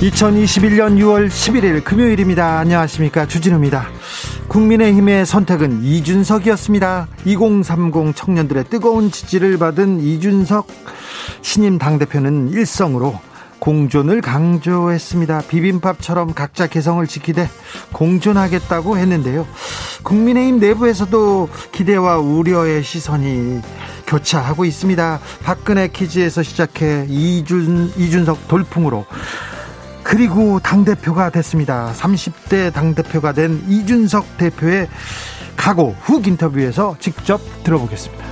2021년 6월 11일 금요일입니다. 안녕하십니까. 주진우입니다. 국민의힘의 선택은 이준석이었습니다. 2030 청년들의 뜨거운 지지를 받은 이준석 신임 당대표는 일성으로 공존을 강조했습니다. 비빔밥처럼 각자 개성을 지키되 공존하겠다고 했는데요. 국민의힘 내부에서도 기대와 우려의 시선이 교차하고 있습니다. 박근혜 퀴즈에서 시작해 이준, 이준석 돌풍으로 그리고 당대표가 됐습니다. 30대 당대표가 된 이준석 대표의 각오 훅 인터뷰에서 직접 들어보겠습니다.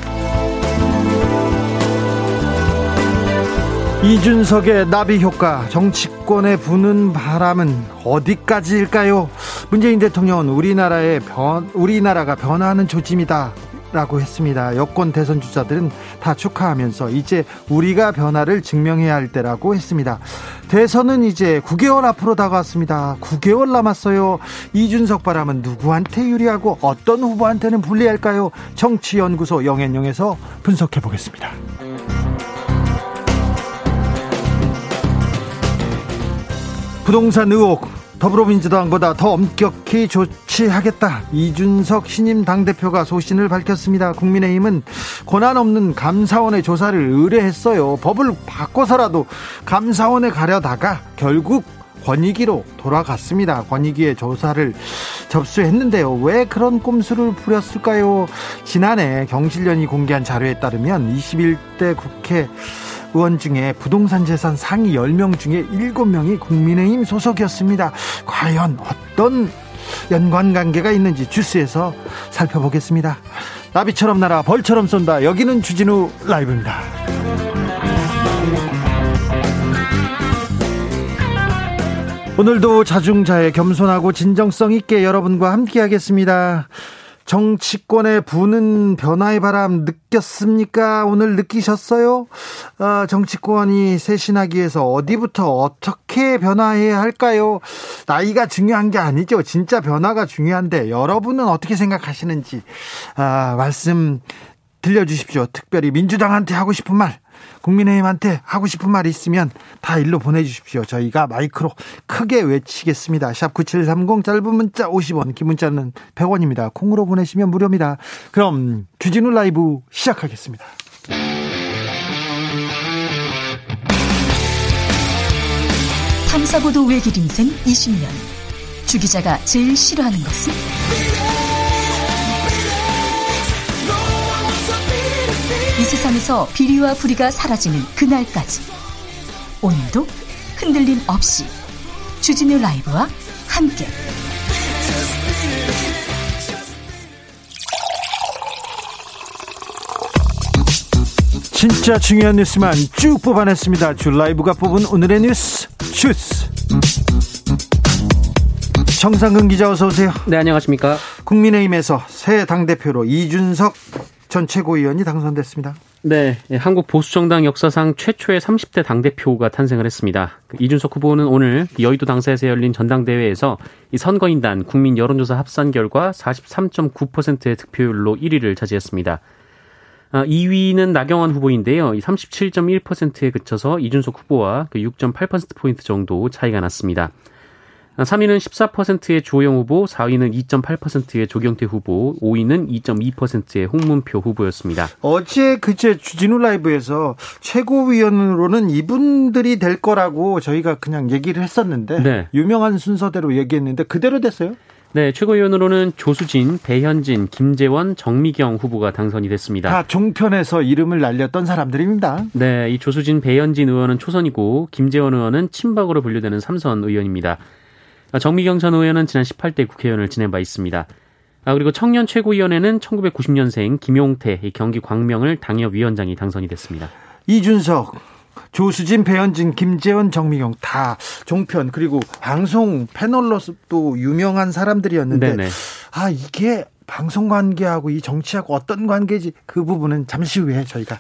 이준석의 나비 효과, 정치권에 부는 바람은 어디까지일까요? 문재인 대통령은 우리나라의 변, 우리나라가 변화하는 조짐이다. 라고 했습니다. 여권 대선 주자들은 다 축하하면서 이제 우리가 변화를 증명해야 할 때라고 했습니다. 대선은 이제 9개월 앞으로 다가왔습니다. 9개월 남았어요. 이준석 바람은 누구한테 유리하고 어떤 후보한테는 불리할까요? 정치연구소 영앤영에서 분석해 보겠습니다. 부동산 의혹 더불어민주당보다 더 엄격히 조치하겠다. 이준석 신임 당대표가 소신을 밝혔습니다. 국민의힘은 권한 없는 감사원의 조사를 의뢰했어요. 법을 바꿔서라도 감사원에 가려다가 결국 권익위로 돌아갔습니다. 권익위의 조사를 접수했는데요. 왜 그런 꼼수를 부렸을까요? 지난해 경실련이 공개한 자료에 따르면 21대 국회 의원 중에 부동산 재산 상위 10명 중에 7명이 국민의힘 소속이었습니다. 과연 어떤 연관 관계가 있는지 주스에서 살펴보겠습니다. 나비처럼 날아 벌처럼 쏜다. 여기는 주진우 라이브입니다. 오늘도 자중자애 겸손하고 진정성 있게 여러분과 함께 하겠습니다. 정치권에 부는 변화의 바람 느꼈습니까? 오늘 느끼셨어요? 어, 정치권이 쇄신하기 위해서 어디부터 어떻게 변화해야 할까요? 나이가 중요한 게 아니죠. 진짜 변화가 중요한데 여러분은 어떻게 생각하시는지 아, 말씀 들려주십시오. 특별히 민주당한테 하고 싶은 말 국민의힘한테 하고 싶은 말 있으면 다 일로 보내주십시오. 저희가 마이크로 크게 외치겠습니다. 샵 9730 짧은 문자 50원, 긴 문자는 100원입니다. 콩으로 보내시면 무료입니다. 그럼 주진우 라이브 시작하겠습니다. 탐사보도 외길 인생 20년. 주 기자가 제일 싫어하는 것은? 세상에서 비리와 부리가 사라지는 그날까지 오늘도 흔들림 없이 주진우 라이브와 함께 진짜 중요한 뉴스만 쭉 뽑아냈습니다. 주 라이브가 뽑은 오늘의 뉴스 주스 정상근 기자 어서 오세요. 네 안녕하십니까. 국민의힘에서 새 당대표로 이준석 전 최고위원이 당선됐습니다. 네, 예, 한국 보수정당 역사상 최초의 30대 당대표가 탄생을 했습니다. 그 이준석 후보는 오늘 여의도 당사에서 열린 전당대회에서 이 선거인단 국민 여론조사 합산 결과 43.9%의 득표율로 1위를 차지했습니다. 2위는 아, 나경원 후보인데요. 37.1%에 그쳐서 이준석 후보와 6.8%포인트 그 정도 차이가 났습니다. 3위는 14%의 조영 후보, 4위는 2.8%의 조경태 후보, 5위는 2.2%의 홍문표 후보였습니다. 어제 그제 주진우 라이브에서 최고위원으로는 이분들이 될 거라고 저희가 그냥 얘기를 했었는데 네. 유명한 순서대로 얘기했는데 그대로 됐어요? 네, 최고위원으로는 조수진, 배현진, 김재원, 정미경 후보가 당선이 됐습니다. 다 종편에서 이름을 날렸던 사람들입니다. 네, 이 조수진, 배현진 의원은 초선이고 김재원 의원은 친박으로 분류되는 삼선 의원입니다. 정미경 전 의원은 지난 18대 국회의원을 지낸 바 있습니다. 아, 그리고 청년 최고위원회는 1990년생 김용태 경기 광명을 당협위원장이 당선이 됐습니다. 이준석, 조수진, 배현진, 김재원, 정미경 다 종편 그리고 방송 패널로도 유명한 사람들이었는데 네네. 아 이게 방송 관계하고 이 정치하고 어떤 관계지 그 부분은 잠시 후에 저희가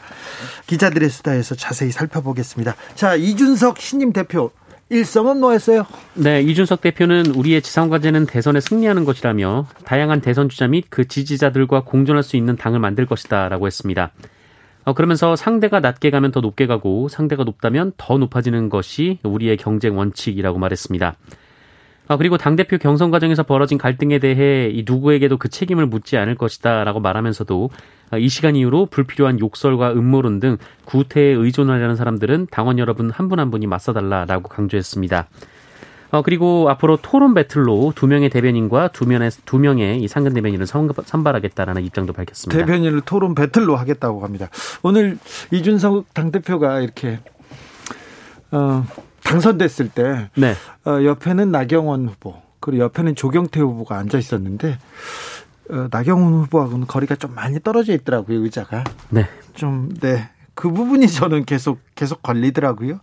기자들의 수다에서 자세히 살펴보겠습니다. 자 이준석 신임 대표 일성은 뭐였어요? 네, 이준석 대표는 우리의 지상 과제는 대선에 승리하는 것이라며 다양한 대선 주자 및 그 지지자들과 공존할 수 있는 당을 만들 것이다라고 했습니다. 어, 그러면서 상대가 낮게 가면 더 높게 가고 상대가 높다면 더 높아지는 것이 우리의 경쟁 원칙이라고 말했습니다. 아, 그리고 당대표 경선 과정에서 벌어진 갈등에 대해 이 누구에게도 그 책임을 묻지 않을 것이다 라고 말하면서도 아, 이 시간 이후로 불필요한 욕설과 음모론 등 구태에 의존하려는 사람들은 당원 여러분 한 분한 한 분이 맞서달라라고 강조했습니다. 어, 그리고 앞으로 토론 배틀로 두 명의 대변인과 두 명의, 두 명의 이 상근 대변인을 선발하겠다라는 입장도 밝혔습니다. 대변인을 토론 배틀로 하겠다고 합니다. 오늘 이준석 당 대표가 이렇게, 어, 당선됐을 때 네. 어, 옆에는 나경원 후보 그리고 옆에는 조경태 후보가 앉아 있었는데 어, 나경원 후보하고는 거리가 좀 많이 떨어져 있더라고요 의자가. 네. 좀 네. 그 부분이 저는 계속 계속 걸리더라고요.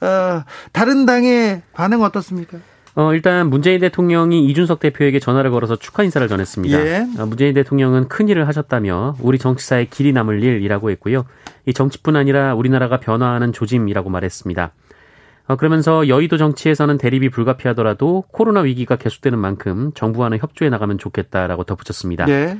어, 다른 당의 반응 어떻습니까? 어, 일단 문재인 대통령이 이준석 대표에게 전화를 걸어서 축하 인사를 전했습니다. 예. 어, 문재인 대통령은 큰 일을 하셨다며 우리 정치사에 길이 남을 일이라고 했고요. 이 정치뿐 아니라 우리나라가 변화하는 조짐이라고 말했습니다. 어, 그러면서 여의도 정치에서는 대립이 불가피하더라도 코로나 위기가 계속되는 만큼 정부와는 협조해 나가면 좋겠다라고 덧붙였습니다. 네.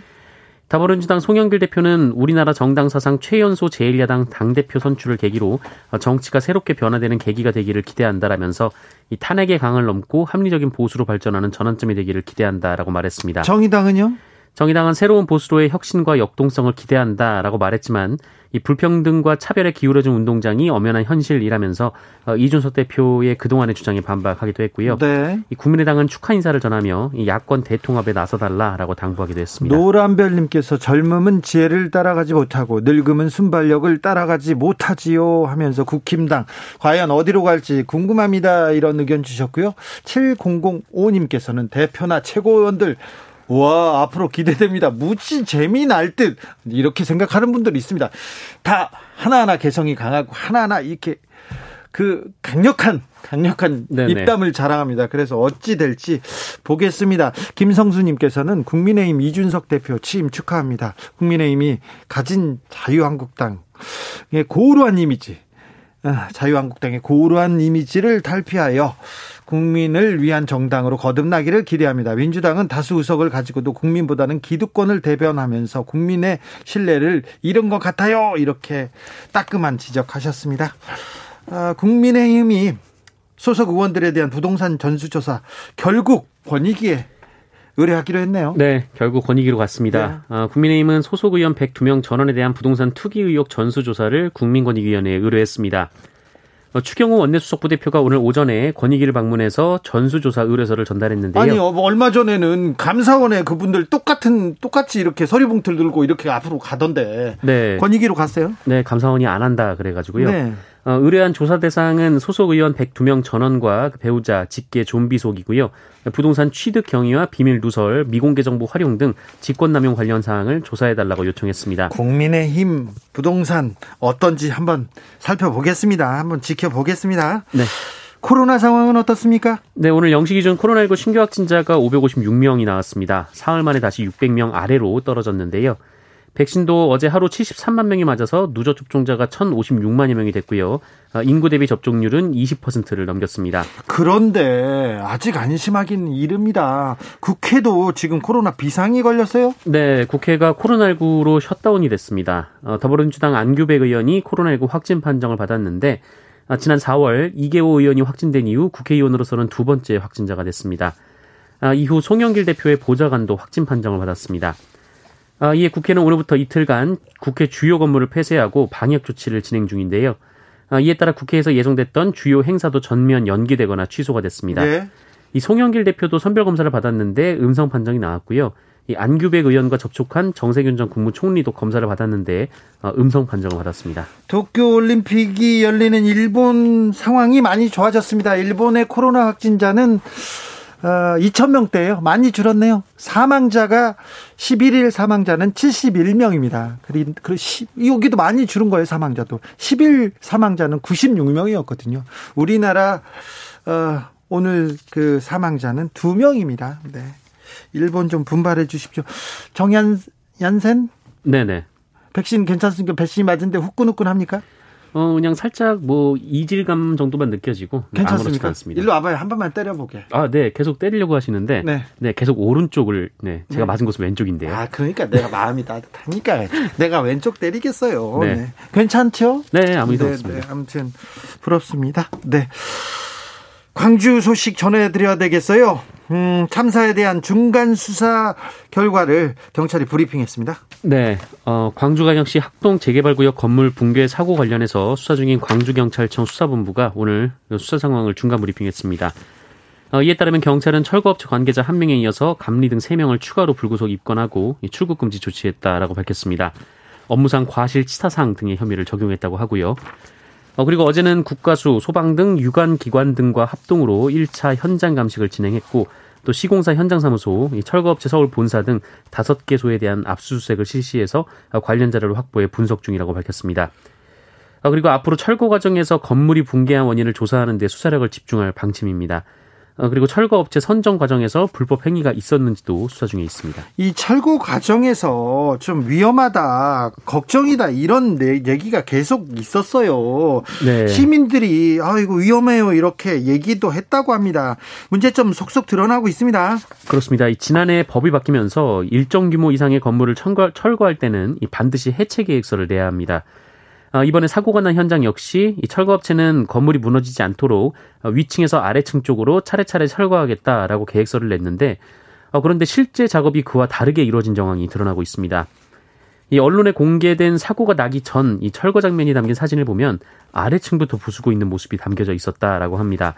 더불어민주당 송영길 대표는 우리나라 정당 사상 최연소 제1야당 당대표 선출을 계기로 어, 정치가 새롭게 변화되는 계기가 되기를 기대한다라면서 이 탄핵의 강을 넘고 합리적인 보수로 발전하는 전환점이 되기를 기대한다라고 말했습니다. 정의당은요? 정의당은 새로운 보수로의 혁신과 역동성을 기대한다라고 말했지만 이 불평등과 차별에 기울어진 운동장이 엄연한 현실이라면서 어, 이준석 대표의 그동안의 주장에 반박하기도 했고요. 네. 이 국민의당은 축하 인사를 전하며 이 야권 대통합에 나서달라라고 당부하기도 했습니다. 노란별님께서 젊음은 지혜를 따라가지 못하고 늙음은 순발력을 따라가지 못하지요 하면서 국힘당 과연 어디로 갈지 궁금합니다 이런 의견 주셨고요. 7005님께서는 대표나 최고위원들 와, 앞으로 기대됩니다. 무지 재미날 듯. 이렇게 생각하는 분들이 있습니다. 다 하나하나 개성이 강하고 하나하나 이렇게 그 강력한 강력한 네네. 입담을 자랑합니다. 그래서 어찌 될지 보겠습니다. 김성수님께서는 국민의힘 이준석 대표 취임 축하합니다. 국민의힘이 가진 자유한국당의 고루한 이미지, 아, 자유한국당의 고루한 이미지를 탈피하여 국민을 위한 정당으로 거듭나기를 기대합니다. 민주당은 다수 의석을 가지고도 국민보다는 기득권을 대변하면서 국민의 신뢰를 잃은 것 같아요. 이렇게 따끔한 지적하셨습니다. 아, 국민의힘이 소속 의원들에 대한 부동산 전수조사 결국 권익위에 의뢰하기로 했네요. 네, 결국 권익위로 갔습니다. 네. 아, 국민의힘은 소속 의원 102명 전원에 대한 부동산 투기 의혹 전수조사를 국민권익위원회에 의뢰했습니다. 어, 추경호 원내수석 부대표가 오늘 오전에 권익위를 방문해서 전수조사 의뢰서를 전달했는데요. 아니 어, 얼마 전에는 감사원에 그분들 똑같은 똑같이 이렇게 서류 봉투를 들고 이렇게 앞으로 가던데 네. 권익위로 갔어요? 네, 감사원이 안 한다 그래가지고요. 네. 어, 의뢰한 조사 대상은 소속 의원 102명 전원과 그 배우자, 직계, 좀비 속이고요. 부동산 취득 경위와 비밀 누설, 미공개 정보 활용 등 직권남용 관련 사항을 조사해달라고 요청했습니다. 국민의힘 부동산 어떤지 한번 살펴보겠습니다. 한번 지켜보겠습니다. 네. 코로나 상황은 어떻습니까? 네, 오늘 영시 기준 코로나19 신규 확진자가 556명이 나왔습니다. 사흘 만에 다시 600명 아래로 떨어졌는데요. 백신도 어제 하루 73만 명이 맞아서 누적 접종자가 1,056만여 명이 됐고요. 아, 인구 대비 접종률은 20%를 넘겼습니다. 그런데 아직 안심하기는 이릅니다. 국회도 지금 코로나 비상이 걸렸어요? 네, 국회가 코로나19로 셧다운이 됐습니다. 어, 더불어민주당 안규백 의원이 코로나19 확진 판정을 받았는데 아, 지난 4월 이계호 의원이 확진된 이후 국회의원으로서는 두 번째 확진자가 됐습니다. 아, 이후 송영길 대표의 보좌관도 확진 판정을 받았습니다. 아, 이에 국회는 오늘부터 이틀간 국회 주요 건물을 폐쇄하고 방역 조치를 진행 중인데요. 아, 이에 따라 국회에서 예정됐던 주요 행사도 전면 연기되거나 취소가 됐습니다. 네. 이 송영길 대표도 선별 검사를 받았는데 음성 판정이 나왔고요. 이 안규백 의원과 접촉한 정세균 전 국무총리도 검사를 받았는데 어, 음성 판정을 받았습니다. 도쿄 올림픽이 열리는 일본 상황이 많이 좋아졌습니다. 일본의 코로나 확진자는 어, 2,000명대예요. 많이 줄었네요. 사망자가 11일 사망자는 71명입니다. 그리, 그 여기도 많이 줄은 거예요, 사망자도. 10일 사망자는 96명이었거든요. 우리나라 어, 오늘 그 사망자는 2명입니다. 네. 일본 좀 분발해 주십시오. 정연 얀센? 네네. 백신 괜찮습니까? 백신 맞은데 후끈후끈 합니까? 어 그냥 살짝 뭐 이질감 정도만 느껴지고 괜찮습니까? 않습니다. 일로 와봐요. 한 번만 때려보게. 아, 네, 계속 때리려고 하시는데, 네, 네 계속 오른쪽을, 네, 제가 네. 맞은 곳은 왼쪽인데요. 아, 그러니까 내가 마음이 따뜻하니까 내가 왼쪽 때리겠어요. 네, 네. 괜찮죠? 네, 아무 일도 네, 없습니다. 네, 아무튼 부럽습니다. 네. 광주 소식 전해드려야 되겠어요. 음, 참사에 대한 중간 수사 결과를 경찰이 브리핑했습니다. 네, 어, 광주광역시 학동 재개발구역 건물 붕괴 사고 관련해서 수사 중인 광주경찰청 수사본부가 오늘 수사 상황을 중간 브리핑했습니다. 어, 이에 따르면 경찰은 철거업체 관계자 한 명에 이어서 감리 등 3명을 추가로 불구속 입건하고 출국 금지 조치했다라고 밝혔습니다. 업무상 과실치사상 등의 혐의를 적용했다고 하고요. 어, 그리고 어제는 국가수, 소방 등 유관 기관 등과 합동으로 1차 현장 감식을 진행했고 또 시공사 현장사무소, 철거업체 서울 본사 등 다섯 개소에 대한 압수수색을 실시해서 관련 자료를 확보해 분석 중이라고 밝혔습니다. 아, 그리고 앞으로 철거 과정에서 건물이 붕괴한 원인을 조사하는 데 수사력을 집중할 방침입니다. 어, 그리고 철거 업체 선정 과정에서 불법 행위가 있었는지도 수사 중에 있습니다. 이 철거 과정에서 좀 위험하다, 걱정이다 이런 얘기가 계속 있었어요. 네. 시민들이 아 이거 위험해요 이렇게 얘기도 했다고 합니다. 문제점 속속 드러나고 있습니다. 그렇습니다. 지난해 법이 바뀌면서 일정 규모 이상의 건물을 철거, 철거할 때는 반드시 해체 계획서를 내야 합니다. 어, 이번에 사고가 난 현장 역시 이 철거업체는 건물이 무너지지 않도록 어, 위층에서 아래층 쪽으로 차례차례 철거하겠다라고 계획서를 냈는데 어, 그런데 실제 작업이 그와 다르게 이루어진 정황이 드러나고 있습니다. 이 언론에 공개된 사고가 나기 전 이 철거 장면이 담긴 사진을 보면 아래층부터 부수고 있는 모습이 담겨져 있었다라고 합니다.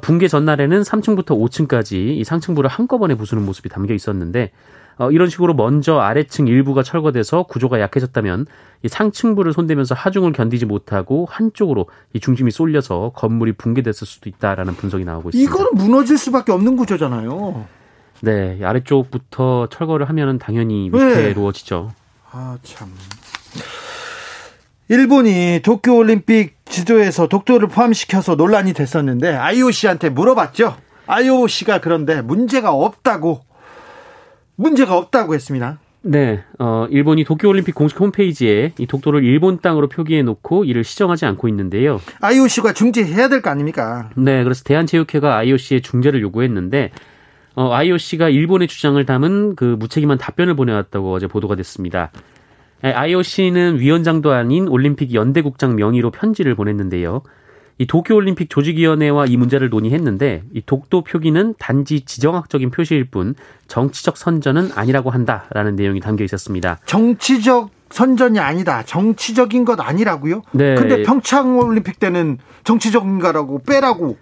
붕괴 전날에는 3층부터 5층까지 이 상층부를 한꺼번에 부수는 모습이 담겨 있었는데 어, 이런 식으로 먼저 아래층 일부가 철거돼서 구조가 약해졌다면 이 상층부를 손대면서 하중을 견디지 못하고 한쪽으로 이 중심이 쏠려서 건물이 붕괴됐을 수도 있다라는 분석이 나오고 있습니다. 이거는 무너질 수밖에 없는 구조잖아요. 네, 아래쪽부터 철거를 하면은 당연히 위태로워지죠. 네. 아 참. 일본이 도쿄올림픽 지도에서 독도를 포함시켜서 논란이 됐었는데 IOC한테 물어봤죠. IOC가 그런데 문제가 없다고 문제가 없다고 했습니다. 네, 어, 일본이 도쿄올림픽 공식 홈페이지에 이 독도를 일본 땅으로 표기해 놓고 이를 시정하지 않고 있는데요. IOC가 중재해야 될 거 아닙니까? 네, 그래서 대한체육회가 IOC의 중재를 요구했는데 어, IOC가 일본의 주장을 담은 그 무책임한 답변을 보내왔다고 어제 보도가 됐습니다. IOC는 위원장도 아닌 올림픽 연대국장 명의로 편지를 보냈는데요. 이 도쿄올림픽 조직위원회와 이 문제를 논의했는데 이 독도 표기는 단지 지정학적인 표시일 뿐 정치적 선전은 아니라고 한다라는 내용이 담겨 있었습니다. 정치적 선전이 아니다. 정치적인 것 아니라고요? 네. 근데 평창 올림픽 때는 정치적인가라고 빼라고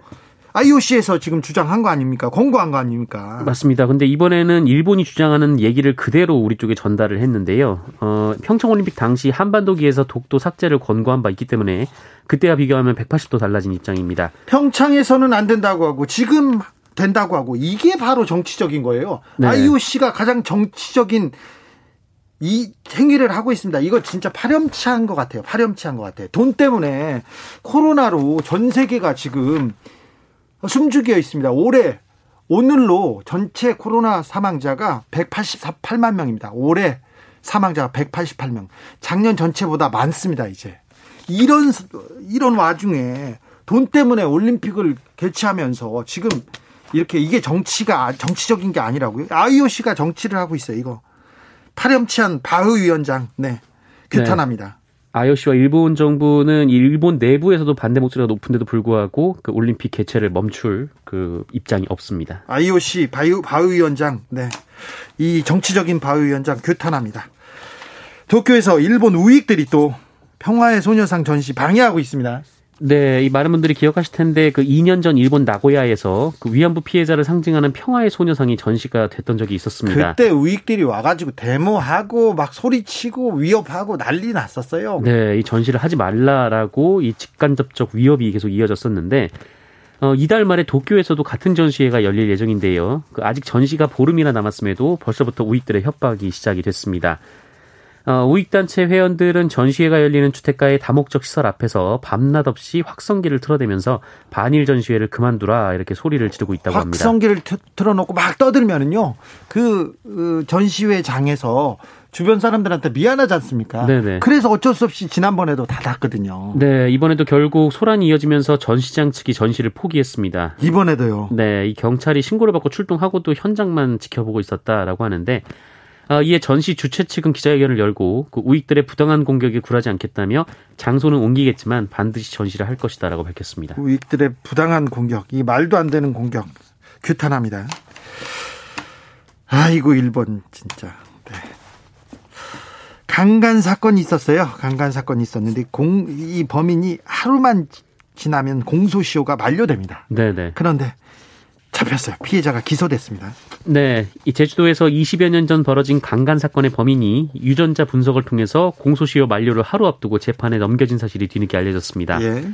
IOC에서 지금 주장한 거 아닙니까? 권고한 거 아닙니까? 맞습니다. 근데 이번에는 일본이 주장하는 얘기를 그대로 우리 쪽에 전달을 했는데요. 어, 평창올림픽 당시 한반도기에서 독도 삭제를 권고한 바 있기 때문에 그때와 비교하면 180도 달라진 입장입니다. 평창에서는 안 된다고 하고 지금 된다고 하고 이게 바로 정치적인 거예요. 네. IOC가 가장 정치적인 이 행위를 하고 있습니다. 이거 진짜 파렴치한 것 같아요. 파렴치한 것 같아요. 돈 때문에 코로나로 전 세계가 지금 숨죽여 있습니다. 올해 오늘로 전체 코로나 사망자가 188만 명입니다. 올해 사망자가 188명. 작년 전체보다 많습니다, 이제. 이런 이런 와중에 돈 때문에 올림픽을 개최하면서 지금 이렇게 이게 정치가 정치적인 게 아니라고요. IOC가 정치를 하고 있어요, 이거. 파렴치한 바흐 위원장. 네. 규탄합니다. 네. IOC와 일본 정부는 일본 내부에서도 반대 목소리가 높은데도 불구하고 그 올림픽 개최를 멈출 그 입장이 없습니다. IOC 바유 바우 위원장, 네, 이 정치적인 바우 위원장 규탄합니다. 도쿄에서 일본 우익들이 또 평화의 소녀상 전시 방해하고 있습니다. 네, 이 많은 분들이 기억하실 텐데 그 2년 전 일본 나고야에서 그 위안부 피해자를 상징하는 평화의 소녀상이 전시가 됐던 적이 있었습니다. 그때 우익들이 와가지고 데모하고 막 소리치고 위협하고 난리 났었어요. 네, 이 전시를 하지 말라라고 이 직간접적 위협이 계속 이어졌었는데 어, 이달 말에 도쿄에서도 같은 전시회가 열릴 예정인데요. 그 아직 전시가 보름이나 남았음에도 벌써부터 우익들의 협박이 시작이 됐습니다. 어, 우익단체 회원들은 전시회가 열리는 주택가의 다목적 시설 앞에서 밤낮 없이 확성기를 틀어대면서 반일 전시회를 그만두라 이렇게 소리를 지르고 있다고 합니다. 확성기를 틀어놓고 막 떠들면은요, 그, 그 전시회장에서 주변 사람들한테 미안하지 않습니까? 네네. 그래서 어쩔 수 없이 지난번에도 닫았거든요. 네, 이번에도 결국 소란이 이어지면서 전시장 측이 전시를 포기했습니다. 이번에도요. 네, 이 경찰이 신고를 받고 출동하고도 현장만 지켜보고 있었다라고 하는데 어, 이에 전시 주최 측은 기자회견을 열고 그 우익들의 부당한 공격에 굴하지 않겠다며 장소는 옮기겠지만 반드시 전시를 할 것이다라고 밝혔습니다. 우익들의 부당한 공격, 이 말도 안 되는 공격 규탄합니다. 아이고 일본 진짜. 네. 강간 사건이 있었어요. 강간 사건이 있었는데 공, 이 범인이 하루만 지나면 공소시효가 만료됩니다. 네네. 그런데 잡혔어요. 피해자가 기소됐습니다. 네. 이 제주도에서 20여 년 전 벌어진 강간 사건의 범인이 유전자 분석을 통해서 공소시효 만료를 하루 앞두고 재판에 넘겨진 사실이 뒤늦게 알려졌습니다. 예.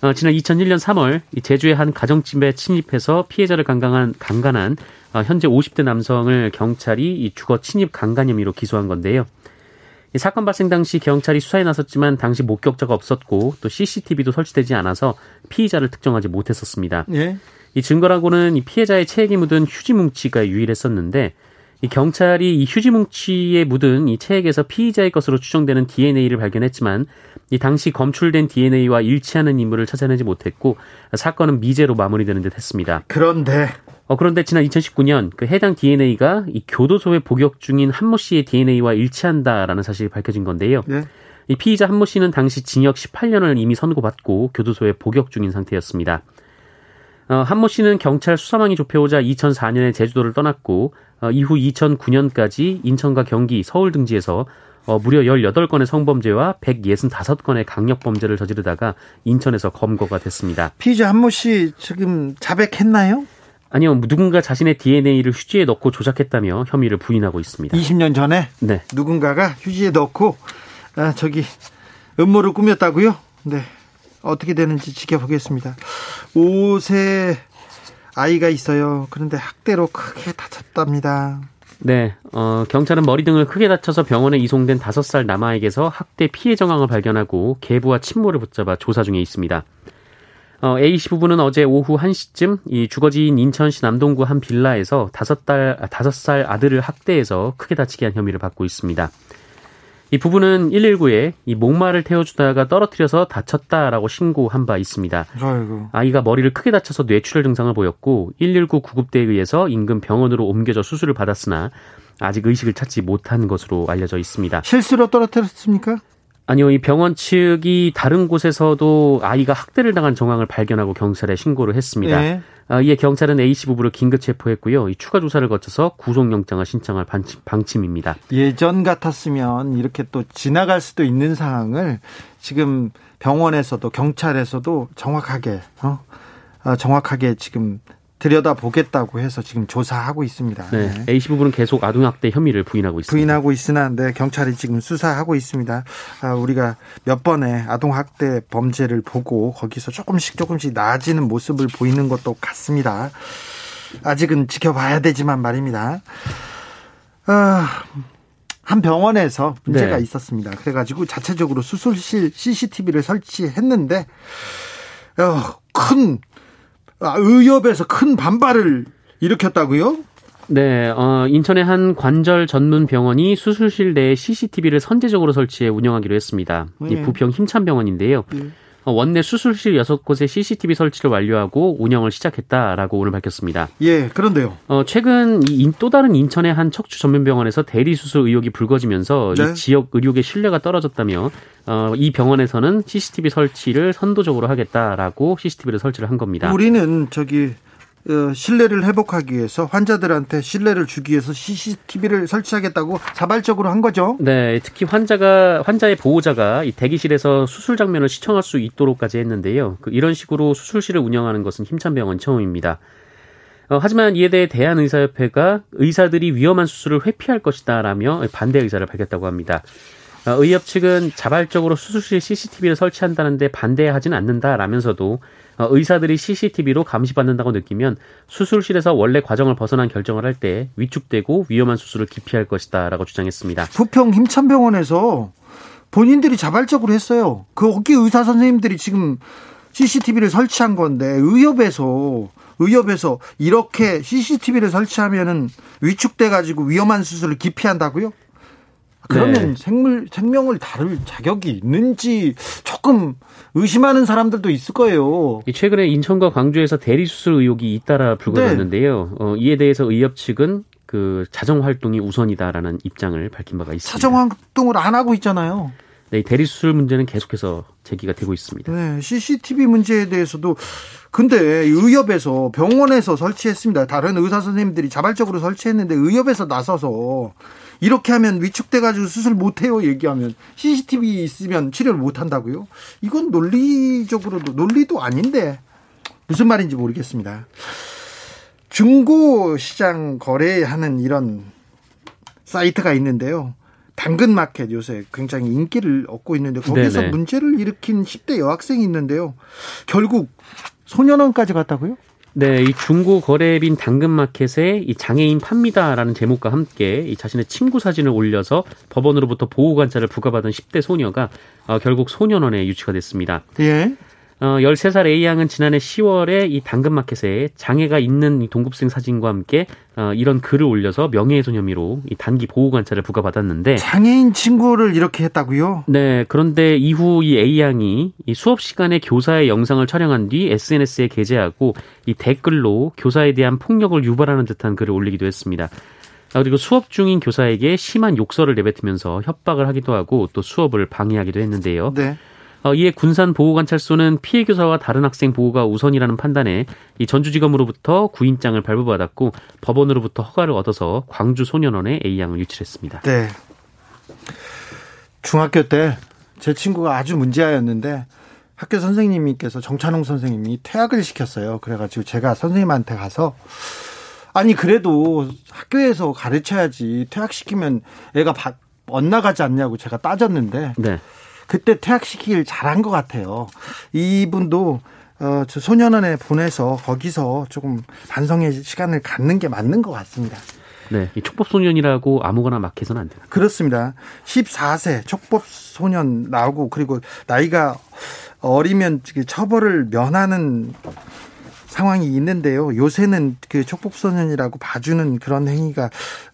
어, 지난 2001년 3월 제주의 한 가정집에 침입해서 피해자를 강간한, 강간한 어, 현재 50대 남성을 경찰이 주거 침입 강간 혐의로 기소한 건데요. 이 사건 발생 당시 경찰이 수사에 나섰지만 당시 목격자가 없었고 또 CCTV도 설치되지 않아서 피의자를 특정하지 못했었습니다. 예. 이 증거라고는 이 피해자의 체액이 묻은 휴지 뭉치가 유일했었는데 이 경찰이 이 휴지 뭉치에 묻은 이 체액에서 피의자의 것으로 추정되는 DNA를 발견했지만 이 당시 검출된 DNA와 일치하는 인물을 찾아내지 못했고 사건은 미제로 마무리되는 듯 했습니다. 그런데 어, 그런데 지난 2019년 그 해당 DNA가 이 교도소에 복역 중인 한모 씨의 DNA와 일치한다라는 사실이 밝혀진 건데요. 네. 이 피의자 한모 씨는 당시 징역 18년을 이미 선고받고 교도소에 복역 중인 상태였습니다. 어, 한모 씨는 경찰 수사망이 좁혀오자 2004년에 제주도를 떠났고 어, 이후 2009년까지 인천과 경기, 서울 등지에서 어, 무려 18건의 성범죄와 165건의 강력범죄를 저지르다가 인천에서 검거가 됐습니다. 피의자 한모 씨 지금 자백했나요? 아니요, 누군가 자신의 DNA를 휴지에 넣고 조작했다며 혐의를 부인하고 있습니다. 20년 전에 네. 누군가가 휴지에 넣고 아, 저기 음모를 꾸몄다고요? 네. 어떻게 되는지 지켜보겠습니다. 5세 아이가 있어요. 그런데 학대로 크게 다쳤답니다. 네, 어, 경찰은 머리 등을 크게 다쳐서 병원에 이송된 5살 남아에게서 학대 피해 정황을 발견하고 계부와 친모를 붙잡아 조사 중에 있습니다. 어, A씨 부부는 어제 오후 1시쯤 이 주거지인 인천시 남동구 한 빌라에서 다섯 달, 아, 다섯 살 아들을 학대해서 크게 다치게 한 혐의를 받고 있습니다. 이 부부는 119에 이 목마를 태워주다가 떨어뜨려서 다쳤다라고 신고한 바 있습니다. 아이고. 아이가 머리를 크게 다쳐서 뇌출혈 증상을 보였고 119 구급대에 의해서 인근 병원으로 옮겨져 수술을 받았으나 아직 의식을 찾지 못한 것으로 알려져 있습니다. 실수로 떨어뜨렸습니까? 아니요, 이 병원 측이 다른 곳에서도 아이가 학대를 당한 정황을 발견하고 경찰에 신고를 했습니다. 네. 아, 이에 경찰은 A씨 부부를 긴급 체포했고요. 이 추가 조사를 거쳐서 구속영장을 신청할 방침, 방침 입니다. 예전 같았으면 이렇게 또 지나갈 수도 있는 상황을 지금 병원에서도 경찰에서도 정확하게 어? 아, 정확하게 지금 들여다보겠다고 해서 지금 조사하고 있습니다. 네. 네. A씨 부부는 계속 아동학대 혐의를 부인하고 있습니다. 부인하고 있으나 네, 경찰이 지금 수사하고 있습니다. 아, 우리가 몇 번의 아동학대 범죄를 보고 거기서 조금씩 조금씩 나아지는 모습을 보이는 것도 같습니다. 아직은 지켜봐야 되지만 말입니다. 아, 한 병원에서 문제가 네. 있었습니다. 그래가지고 자체적으로 수술실 CCTV를 설치했는데 어, 큰 아, 의협에서 큰 반발을 일으켰다고요? 네, 어, 인천의 한 관절 전문 병원이 수술실 내에 CCTV를 선제적으로 설치해 운영하기로 했습니다. 네. 이 부평 힘찬 병원인데요. 네. 어, 원내 수술실 6곳에 CCTV 설치를 완료하고 운영을 시작했다라고 오늘 밝혔습니다. 예, 그런데요. 어, 최근 이, 또 다른 인천의 한 척추 전문 병원에서 대리 수술 의혹이 불거지면서 네. 이 지역 의료계 신뢰가 떨어졌다며 어, 이 병원에서는 CCTV 설치를 선도적으로 하겠다라고 CCTV를 설치를 한 겁니다. 우리는 저기 어, 신뢰를 회복하기 위해서 환자들한테 신뢰를 주기 위해서 CCTV를 설치하겠다고 자발적으로 한 거죠. 네, 특히 환자가 환자의 보호자가 이 대기실에서 수술 장면을 시청할 수 있도록까지 했는데요. 그 이런 식으로 수술실을 운영하는 것은 힘찬병원 처음입니다. 어, 하지만 이에 대해 대한의사협회가 의사들이 위험한 수술을 회피할 것이다라며 반대 의사를 밝혔다고 합니다. 어, 의협 측은 자발적으로 수술실 CCTV를 설치한다는데 반대하지는 않는다라면서도 어, 의사들이 CCTV로 감시받는다고 느끼면 수술실에서 원래 과정을 벗어난 결정을 할 때 위축되고 위험한 수술을 기피할 것이다라고 주장했습니다. 부평 힘찬병원에서 본인들이 자발적으로 했어요. 그 거기 의사 선생님들이 지금 CCTV를 설치한 건데 의협에서 의협에서 이렇게 CCTV를 설치하면은 위축돼 가지고 위험한 수술을 기피한다고요? 그러면 네. 생물 생명을 다룰 자격이 있는지 조금 의심하는 사람들도 있을 거예요. 최근에 인천과 광주에서 대리 수술 의혹이 잇따라 불거졌는데요. 네. 어, 이에 대해서 의협 측은 그 자정 활동이 우선이다라는 입장을 밝힌 바가 있습니다. 자정 활동을 안 하고 있잖아요. 네, 대리 수술 문제는 계속해서 제기가 되고 있습니다. 네, CCTV 문제에 대해서도 근데 의협에서 병원에서 설치했습니다. 다른 의사 선생님들이 자발적으로 설치했는데 의협에서 나서서 이렇게 하면 위축돼 가지고 수술 못 해요 얘기하면 CCTV 있으면 치료를 못 한다고요? 이건 논리적으로도 논리도 아닌데 무슨 말인지 모르겠습니다. 중고 시장 거래하는 이런 사이트가 있는데요. 당근 마켓 요새 굉장히 인기를 얻고 있는데 거기서 네네. 문제를 일으킨 10대 여학생이 있는데요. 결국 소년원까지 갔다고요? 네, 이 중고 거래빈 당근마켓에 이 장애인 팝니다라는 제목과 함께 이 자신의 친구 사진을 올려서 법원으로부터 보호 관찰을 부과받은 10대 소녀가 어, 결국 소년원에 유치가 됐습니다. 예. 어, 13살 A양은 지난해 10월에 이 당근마켓에 장애가 있는 이 동급생 사진과 함께 어, 이런 글을 올려서 명예훼손 혐의로 이 단기 보호 관찰을 부과받았는데 장애인 친구를 이렇게 했다고요? 네, 그런데 이후 이 A양이 이 수업 시간에 교사의 영상을 촬영한 뒤 SNS에 게재하고 이 댓글로 교사에 대한 폭력을 유발하는 듯한 글을 올리기도 했습니다. 아, 그리고 수업 중인 교사에게 심한 욕설을 내뱉으면서 협박을 하기도 하고 또 수업을 방해하기도 했는데요. 네. 어, 이에 군산 보호관찰소는 피해 교사와 다른 학생 보호가 우선이라는 판단에 이 전주지검으로부터 구인장을 발부받았고 법원으로부터 허가를 얻어서 광주 소년원에 A 양을 유치했습니다. 네. 중학교 때 제 친구가 아주 문제아였는데 학교 선생님께서 정찬홍 선생님이 퇴학을 시켰어요. 그래가지고 제가 선생님한테 가서 아니 그래도 학교에서 가르쳐야지 퇴학시키면 애가 엇나가지 않냐고 제가 따졌는데 네. 그때 퇴학시키길 잘한 것 같아요. 이분도 어, 저 소년원에 보내서 거기서 조금 반성의 시간을 갖는 게 맞는 것 같습니다. 네, 이 촉법 소년이라고 아무거나 막 해서는 안 돼요. 그렇습니다. 14세 촉법 소년 나오고 그리고 나이가 어리면 처벌을 면하는 상황이 있는데요. 요새는 그 촉법소년이라고 봐주는 그런 행위가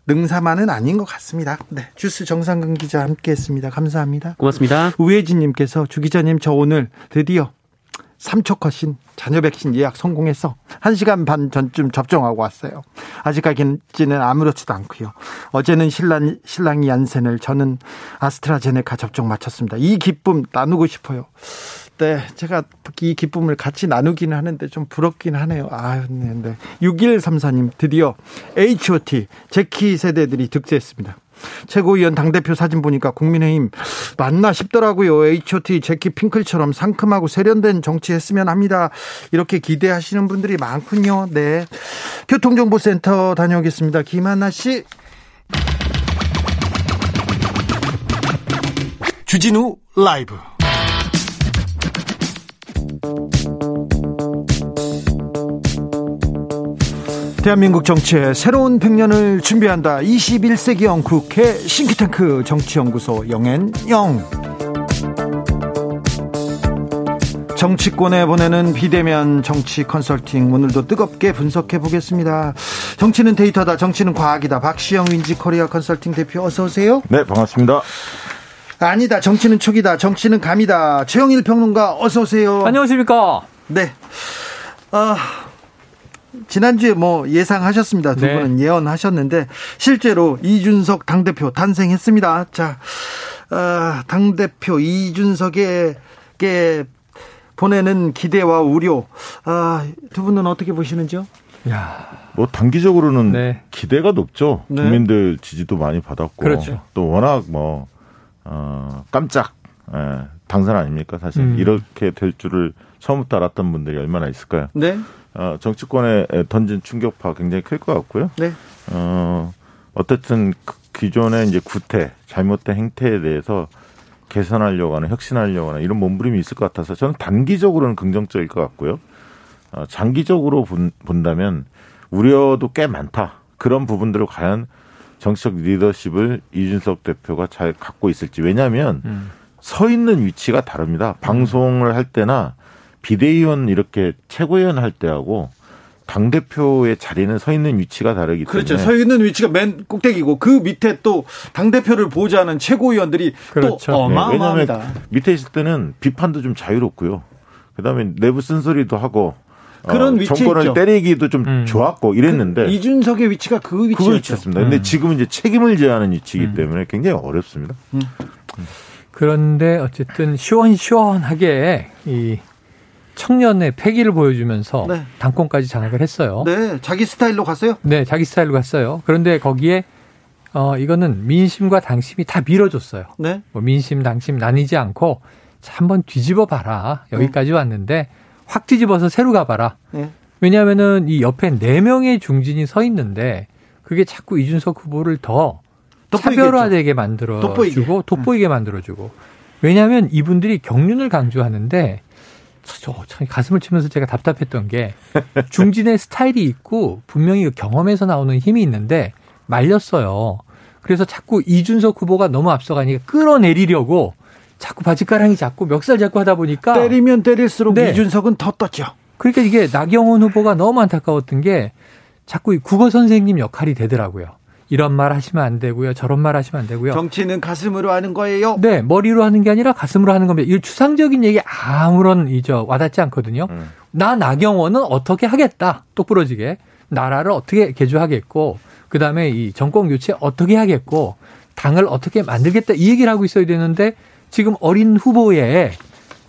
능사만은 아닌 것 같습니다. 네. 주스 정상근 기자 함께 했습니다. 감사합니다. 고맙습니다. 우혜진님께서 주 기자님 저 오늘 드디어 3초 컷신 자녀 백신 예약 성공해서 1시간 반 전쯤 접종하고 왔어요. 아직까지는 아무렇지도 않고요. 어제는 신랑, 신랑이 얀센을 저는 아스트라제네카 접종 마쳤습니다. 이 기쁨 나누고 싶어요. 때 제가 이 기쁨을 같이 나누기는 하는데 좀 부럽긴 하네요. 네, 네. 6134님 드디어 H.O.T. 제키 세대들이 득세했습니다. 최고위원 당대표 사진 보니까 국민의힘 맞나 싶더라고요. H.O.T. 제키 핑클처럼 상큼하고 세련된 정치 했으면 합니다. 이렇게 기대하시는 분들이 많군요. 네. 교통정보센터 다녀오겠습니다. 김한나 씨. 주진우 라이브. 대한민국 정치의 새로운 100년을 준비한다. 21세기형 국회 싱크탱크 정치연구소 영앤영. 정치권에 보내는 비대면 정치 컨설팅 오늘도 뜨겁게 분석해 보겠습니다. 정치는 데이터다. 정치는 과학이다. 박시영 윈지 코리아 컨설팅 대표 어서 오세요. 네, 반갑습니다. 아니다. 정치는 촉이다. 정치는 감이다. 최영일 평론가 어서 오세요. 안녕하십니까? 네. 아, 지난주에 뭐 예상하셨습니다. 두 네. 분은 예언하셨는데 실제로 이준석 당대표 탄생했습니다. 자, 어, 당대표 이준석에게 보내는 기대와 우려, 아, 두 분은 어떻게 보시는지요? 야, 뭐 단기적으로는 네. 기대가 높죠. 네. 국민들 지지도 많이 받았고, 그렇죠. 또 워낙 뭐 어, 깜짝 예, 당선 아닙니까? 사실 음. 이렇게 될 줄을 처음부터 알았던 분들이 얼마나 있을까요? 네. 어, 정치권에 던진 충격파 굉장히 클 것 같고요. 네. 어, 어쨌든 그 기존의 이제 구태, 잘못된 행태에 대해서 개선하려고 하는, 혁신하려고 하는 이런 몸부림이 있을 것 같아서 저는 단기적으로는 긍정적일 것 같고요. 어, 장기적으로 본, 본다면 우려도 꽤 많다. 그런 부분들을 과연 정치적 리더십을 이준석 대표가 잘 갖고 있을지. 왜냐하면 음. 서 있는 위치가 다릅니다. 방송을 할 때나 비대위원 이렇게 최고위원 할 때하고 당 대표의 자리는 서 있는 위치가 다르기. 때문에 그렇죠. 서 있는 위치가 맨 꼭대기고 그 밑에 또 당 대표를 보좌하는 최고위원들이 그렇죠. 또 어마어마합니다. 네, 밑에 있을 때는 비판도 좀 자유롭고요. 그다음에 내부 쓴소리도 하고 그런 어, 위치 정권을 있죠. 때리기도 좀 음. 좋았고 이랬는데 그 이준석의 위치가 그 위치였죠. 그 위치였습니다. 음. 근데 지금은 이제 책임을 져야 하는 위치이기 음. 때문에 굉장히 어렵습니다. 음. 그런데 어쨌든 시원시원하게 이 청년의 패기를 보여주면서 네. 당권까지 장악을 했어요. 네, 자기 스타일로 갔어요? 네, 자기 스타일로 갔어요. 그런데 거기에 어 이거는 민심과 당심이 다 밀어줬어요. 네. 뭐 민심, 당심 나뉘지 않고 한번 뒤집어 봐라. 여기까지 네. 왔는데 확 뒤집어서 새로 가봐라. 네. 왜냐하면은 이 옆에 네 명의 중진이 서 있는데 그게 자꾸 이준석 후보를 더 차별화되게 만들어주고 돋보이게 만들어주고 왜냐하면 이분들이 경륜을 강조하는데 저 참 가슴을 치면서 제가 답답했던 게 중진의 스타일이 있고 분명히 그 경험에서 나오는 힘이 있는데 말렸어요. 그래서 자꾸 이준석 후보가 너무 앞서가니까 끌어내리려고 자꾸 바지가랑이 잡고 멱살 잡고 하다 보니까 때리면 때릴수록 네. 이준석은 더 떴죠. 그러니까 이게 나경원 후보가 너무 안타까웠던 게 자꾸 국어 선생님 역할이 되더라고요. 이런 말 하시면 안 되고요. 저런 말 하시면 안 되고요. 정치는 가슴으로 하는 거예요. 네, 머리로 하는 게 아니라 가슴으로 하는 겁니다. 이 추상적인 얘기 아무런 이저 와닿지 않거든요. 음. 나 나경원은 어떻게 하겠다. 똑부러지게 나라를 어떻게 개조하겠고 그다음에 이 정권 교체 어떻게 하겠고 당을 어떻게 만들겠다 이 얘기를 하고 있어야 되는데 지금 어린 후보에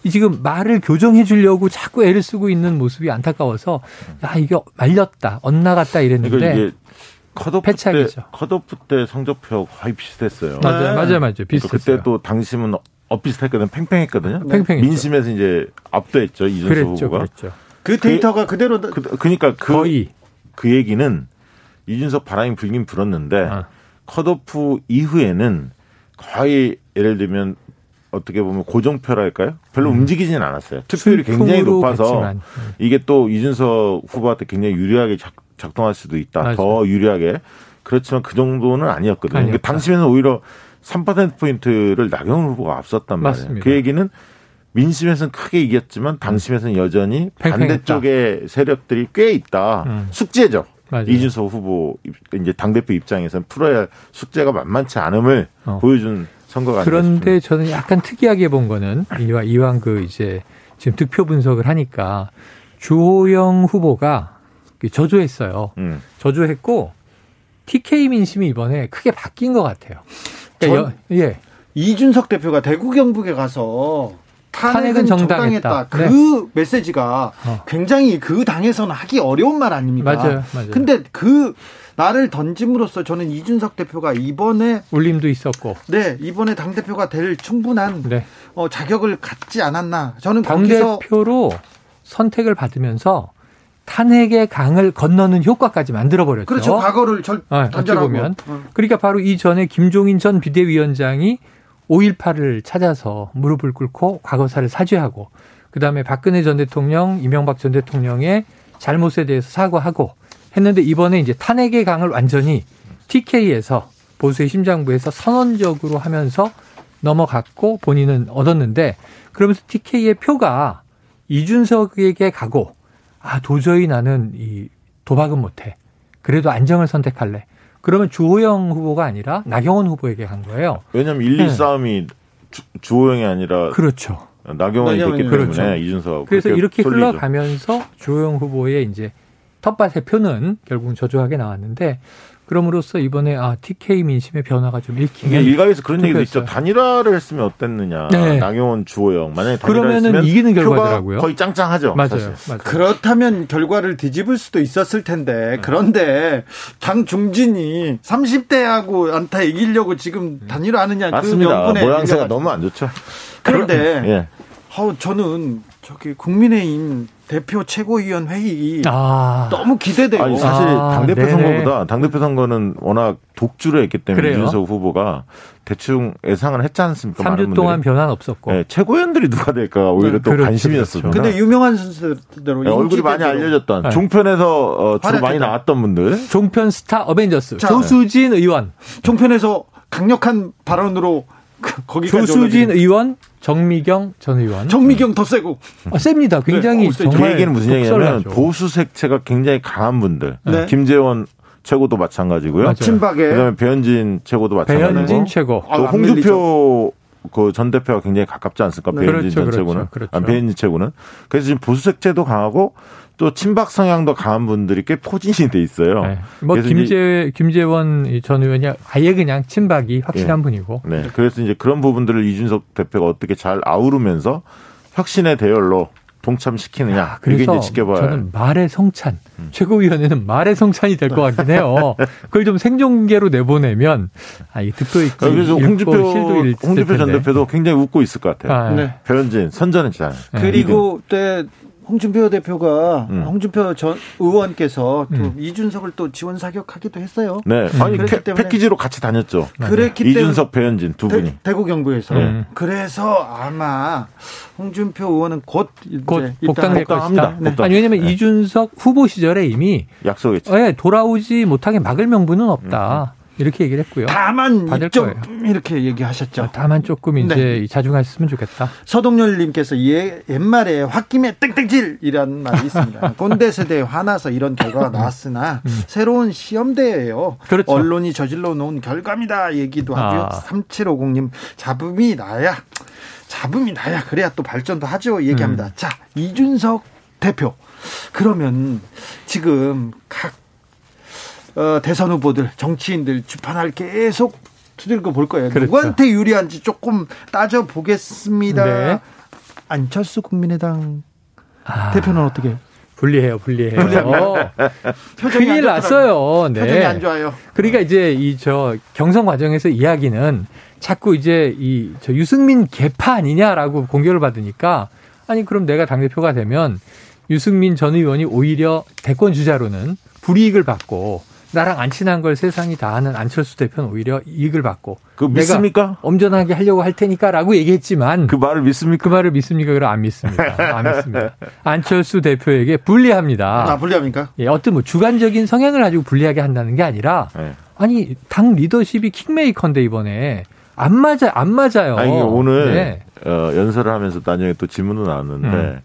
지금 말을 교정해 주려고 자꾸 애를 쓰고 있는 모습이 안타까워서 야 이게 말렸다 엇나갔다 이랬는데 컷오프 때 컷오프 때 성적표 거의 비슷했어요. 맞아요, 네. 맞아요, 맞아요. 비슷했어요. 그때 또 당심은 엇비슷했거든. 팽팽했거든요. 네. 팽팽했죠. 민심에서 이제 압도했죠 이준석 그랬죠, 후보가. 그랬죠. 그 데이터가 그, 대로 그, 그러니까 그, 거의 그 얘기는 이준석 바람이 불긴 불었는데 아. 컷오프 이후에는 거의 예를 들면 어떻게 보면 고정표랄까요? 별로 음. 움직이지는 않았어요. 투표율이 굉장히 높아서 했지만. 이게 또 이준석 후보한테 굉장히 유리하게 작, 작동할 수도 있다. 맞아. 더 유리하게. 그렇지만 그 정도는 아니었거든요. 그러니까 당시에는 오히려 3%포인트를 나경원 후보가 앞섰단 말이에요. 맞습니다. 그 얘기는 민심에서는 크게 이겼지만 당심에서는 여전히. 반대쪽의 세력들이 꽤 있다. 음. 숙제죠. 맞아요. 이준석 후보 이제 당 대표 입장에서는 풀어야 할 숙제가 만만치 않음을 어. 보여준 선거가 그런데 저는 약간 특이하게 본 거는 이와 이왕 그 이제 지금 득표 분석을 하니까 주호영 후보가 저조했어요. 음. 저조했고 TK 민심이 이번에 크게 바뀐 것 같아요. 그러니까 전, 예. 이준석 대표가 대구 경북에 가서 탄핵은, 정당했다. 정당했다. 그 네. 메시지가 어. 굉장히 그 당에서는 하기 어려운 말 아닙니까? 맞아요, 맞아요. 근데 그 나를 던짐으로써 저는 이준석 대표가 이번에 울림도 있었고, 네 이번에 당 대표가 될 충분한 네. 어, 자격을 갖지 않았나? 저는 당 대표로 선택을 받으면서 탄핵의 강을 건너는 효과까지 만들어 버렸죠. 그렇죠. 과거를 절 어, 어찌 보면 어. 그러니까 바로 이전에 김종인 전 비대위원장이 5.18을 찾아서 무릎을 꿇고 과거사를 사죄하고 그다음에 박근혜 전 대통령, 이명박 전 대통령의 잘못에 대해서 사과하고 했는데 이번에 이제 탄핵의 강을 완전히 TK에서 보수의 심장부에서 선언적으로 하면서 넘어갔고 본인은 얻었는데 그러면서 TK의 표가 이준석에게 가고 아 도저히 나는 이 도박은 못해. 그래도 안정을 선택할래. 그러면 주호영 후보가 아니라 나경원 후보에게 간 거예요. 왜냐하면 1, 2 네. 싸움이 주, 주호영이 아니라 그렇죠. 나경원이 됐기 때문에 그렇죠. 이준석 그래서 이렇게 쏠리죠. 흘러가면서 주호영 후보의 이제 텃밭의 표는 결국은 저조하게 나왔는데 그럼으로써 이번에 아 TK 민심의 변화가 좀 읽히면 일각에서 그런 얘기도 있죠. 단일화를 했으면 어땠느냐. 네. 나경원, 주호영 만약에 그러면은 이기는 결과더라고요. 거의 짱짱하죠. 맞아요. 사실. 맞아요. 그렇다면 결과를 뒤집을 수도 있었을 텐데 네. 그런데 당 중진이 30대하고 안타 이기려고 지금 단일화하느냐 그 맞습니다. 그 모양새가 너무 안 좋죠. 그런데 예. 어, 저는 저기 국민의힘 대표 최고위원 회의 아. 너무 기대돼요. 아니, 사실 아, 당대표 네네. 선거보다 당대표 선거는 워낙 독주를 했기 때문에 그래요? 이준석 후보가 대충 예상을 했지 않습니까? 3주 동안 변화 없었고. 네, 최고위원들이 누가 될까 오히려 네, 또 그렇죠, 관심이었어요. 그렇죠. 근데 유명한 선수대로 네, 얼굴이 많이 알려졌던 네. 종편에서 어, 주로 많이 나왔던 분들. 종편 스타 어벤져스 자, 조수진 의원. 종편에서 강력한 발언으로 조수진 올라지는. 의원, 정미경 전 의원. 정미경 더 세고. 아, 셉니다. 굉장히 네. 어, 정말 그 얘기는 무슨 얘기냐면 보수 색채가 굉장히 강한 분들. 네. 김재원 최고도 마찬가지고요. 맞아요. 친박에 그다음에 배현진 최고도 마찬가지고. 배현진 최고. 또 아, 홍준표 그 전 대표가 굉장히 가깝지 않습니까? 네. 배현진 그렇죠, 전 그렇죠, 최고는. 그렇죠. 아, 배현진 최고는. 그래서 지금 보수 색채도 강하고 또 친박 성향도 강한 분들이 꽤 포진이 돼 있어요. 네. 뭐 김재 김재원 전 의원이 아예 그냥 친박이 확실한 네. 분이고. 네. 그래서 이제 그런 부분들을 이준석 대표가 어떻게 잘 아우르면서 혁신의 대열로 동참시키느냐. 아, 그래서 이게 이제 지켜봐야. 저는 말의 성찬. 음. 최고위원회는 말의 성찬이 될 것 같긴 해요. 그걸 좀 생존계로 내보내면 아, 이 득도 있고 그래서 홍준표 홍준표 전 대표도 굉장히 웃고 있을 것 같아요. 아, 네. 배현진 선전했잖아요. 그리고 때 홍준표 대표가 음. 홍준표 전 의원께서 또 음. 이준석을 또 지원 사격하기도 했어요. 네, 음. 아니 패, 패키지로 같이 다녔죠. 그랬기 때문에 이준석, 배현진 두 분이 대, 구 경부에서 음. 그래서 아마 홍준표 의원은 곧, 곧 복당될 것이다. 네. 아니 왜냐하면 네. 이준석 후보 시절에 이미 약속했죠. 네, 돌아오지 못하게 막을 명분은 없다. 음. 이렇게 얘기를 했고요. 다만 좀 이렇게 얘기하셨죠. 아, 다만 조금 이제 네. 자중하셨으면 좋겠다. 서동열님께서 예, 옛말에 홧김에 땡땡질이라는 말이 있습니다. 꼰대 세대에 화나서 이런 결과가 음. 나왔으나 음. 새로운 시험대예요. 그렇죠. 언론이 저질러 놓은 결과입니다. 얘기도 하고요. 아. 3750님 잡음이 나야. 잡음이 나야. 그래야 또 발전도 하죠. 얘기합니다. 음. 자, 이준석 대표. 그러면 지금 각 어, 대선 후보들, 정치인들 주판을 계속 두들겨 볼 거예요. 그렇죠. 누구한테 유리한지 조금 따져 보겠습니다. 네. 안철수 국민의당 아. 대표는 어떻게? 불리해요, 불리해요. 큰일 났어요. 네. 표정이 안 좋아요. 그러니까 이제 이 저 경선 과정에서 이야기는 자꾸 이제 이 저 유승민 개파 아니냐라고 공격을 받으니까 아니 그럼 내가 당 대표가 되면 유승민 전 의원이 오히려 대권 주자로는 불이익을 받고 나랑 안 친한 걸 세상이 다 아는 안철수 대표는 오히려 이익을 받고 그 믿습니까? 엄전하게 하려고 할 테니까라고 얘기했지만 그 말을 믿습니까? 그 말을 믿습니까? 그럼 안 믿습니다. 안 믿습니다. 안철수 대표에게 불리합니다. 아 불리합니까? 예, 어떤 뭐 주관적인 성향을 가지고 불리하게 한다는 게 아니라 네. 아니 당 리더십이 킹메이커인데 이번에 안 맞아 안 맞아요. 아니 오늘 네. 어, 연설을 하면서 나중에 또 질문도 나왔는데 음.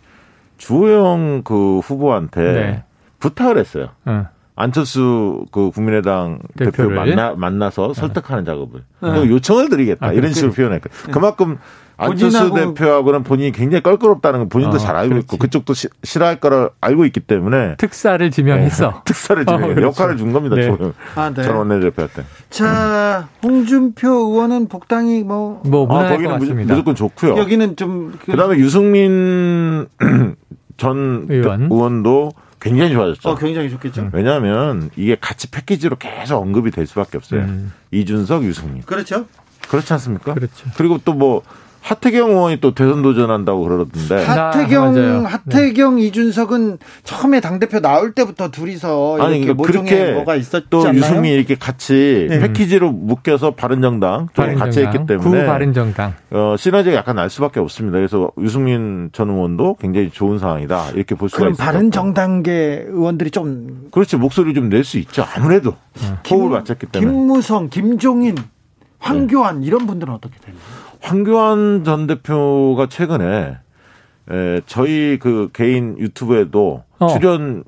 주호영 그 후보한테 네. 부탁을 했어요. 음. 안철수 그 국민의당 대표 만나 만나서 네. 설득하는 작업을 네. 요청을 드리겠다 아, 이런 식으로 그, 표현했고 네. 그만큼 안철수 대표하고는 본인이 굉장히 껄끄럽다는 건 본인도 어, 잘 알고 그렇지. 있고 그쪽도 시, 싫어할 거를 알고 있기 때문에 특사를 지명했어. 네. 특사를 지명 어, 그렇죠. 역할을 준 겁니다. 네. 아, 네. 전 원내대표한테. 자, 홍준표 의원은 복당이 뭐, 뭐 아, 거기는 무조건, 무조건 좋고요. 여기는 좀 그... 그다음에 유승민 전 의원. 의원도 굉장히 좋아졌죠. 어, 굉장히 좋겠죠. 음. 왜냐하면 이게 같이 패키지로 계속 언급이 될 수밖에 없어요. 음. 이준석, 유승민. 그렇죠. 그렇지 않습니까? 그렇죠. 그리고 또 뭐 하태경 의원이 또 대선 도전한다고 그러던데. 하태경, 아, 하태경, 네. 이준석은 처음에 당 대표 나올 때부터 둘이서 아니, 이렇게 그렇게 뭐가 있었지 또 않나요? 유승민 이렇게 같이 네. 패키지로 묶여서 바른정당 바른정당. 같이 했기 때문에 구 바른정당 어, 시너지가 약간 날 수밖에 없습니다. 그래서 유승민 전 의원도 굉장히 좋은 상황이다 이렇게 볼 수가 있습니다. 바른정당계 의원들이 좀 그렇지 목소리 좀 낼 수 있죠. 아무래도 음. 호흡을 맞췄기 때문에 김무성, 김종인, 황교안 네. 이런 분들은 어떻게 되나요? 황교안 전 대표가 최근에 에, 저희 그 개인 유튜브에도 어. 출연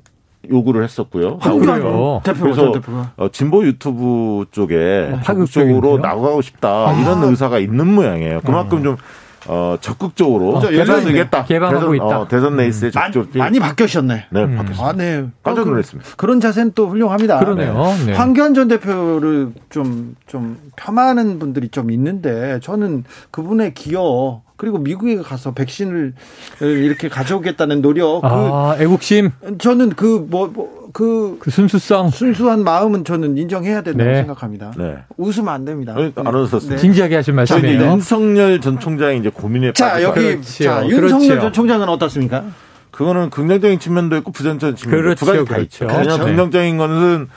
요구를 했었고요. 황교안 대표 그래서 어, 진보 유튜브 쪽에 어, 적극적으로 나가고 싶다 아. 이런 의사가 있는 모양이에요. 그만큼 어. 좀 어, 적극적으로 어, 개선 되겠다. 개방하고 대선, 있다. 어, 대선 레이스에 적극 많이, 많이 바뀌셨네. 네, 음. 바뀌었습니다. 아, 네. 깜짝 놀랐습니다. 그 런 자세는 또 훌륭합니다. 그러네요. 네. 황교안 전 대표를 좀, 좀 폄하하는 분들이 좀 있는데 저는 그분의 기여 그리고 미국에 가서 백신을 이렇게 가져오겠다는 노력. 아, 그, 애국심. 저는 그 뭐, 뭐 그, 그 순수성, 순수한 마음은 저는 인정해야 된다고 네. 생각합니다. 네. 웃으면 안 됩니다. 알아서 네. 진지하게 하신 말씀이에요. 윤석열 전 총장이 이제 고민에 자 여기 그렇죠. 자 윤석열 그렇죠. 전 총장은 어떻습니까? 그거는 긍정적인 측면도 있고 부정적인 측면도 그렇죠, 두 가지 다 그렇죠. 있죠. 그렇죠. 긍정적인 거는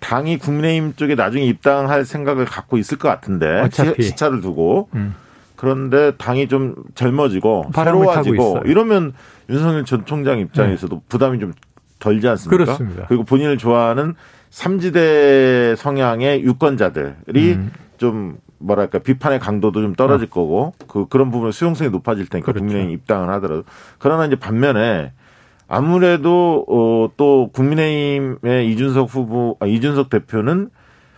당이 국민의힘 쪽에 나중에 입당할 생각을 갖고 있을 것 같은데 어차피. 시차를 두고 음. 그런데 당이 좀 젊어지고 새로워지고 이러면 윤석열 전 총장 입장에서도 네. 부담이 좀 덜지 않습니까? 그렇습니다. 그리고 본인을 좋아하는 삼지대 성향의 유권자들이 음. 좀 뭐랄까 비판의 강도도 좀 떨어질 어. 거고 그 그런 부분 수용성이 높아질 테니까 그렇죠. 국민의힘 입당을 하더라도 그러나 이제 반면에 아무래도 어또 국민의힘의 이준석 후보 아, 이준석 대표는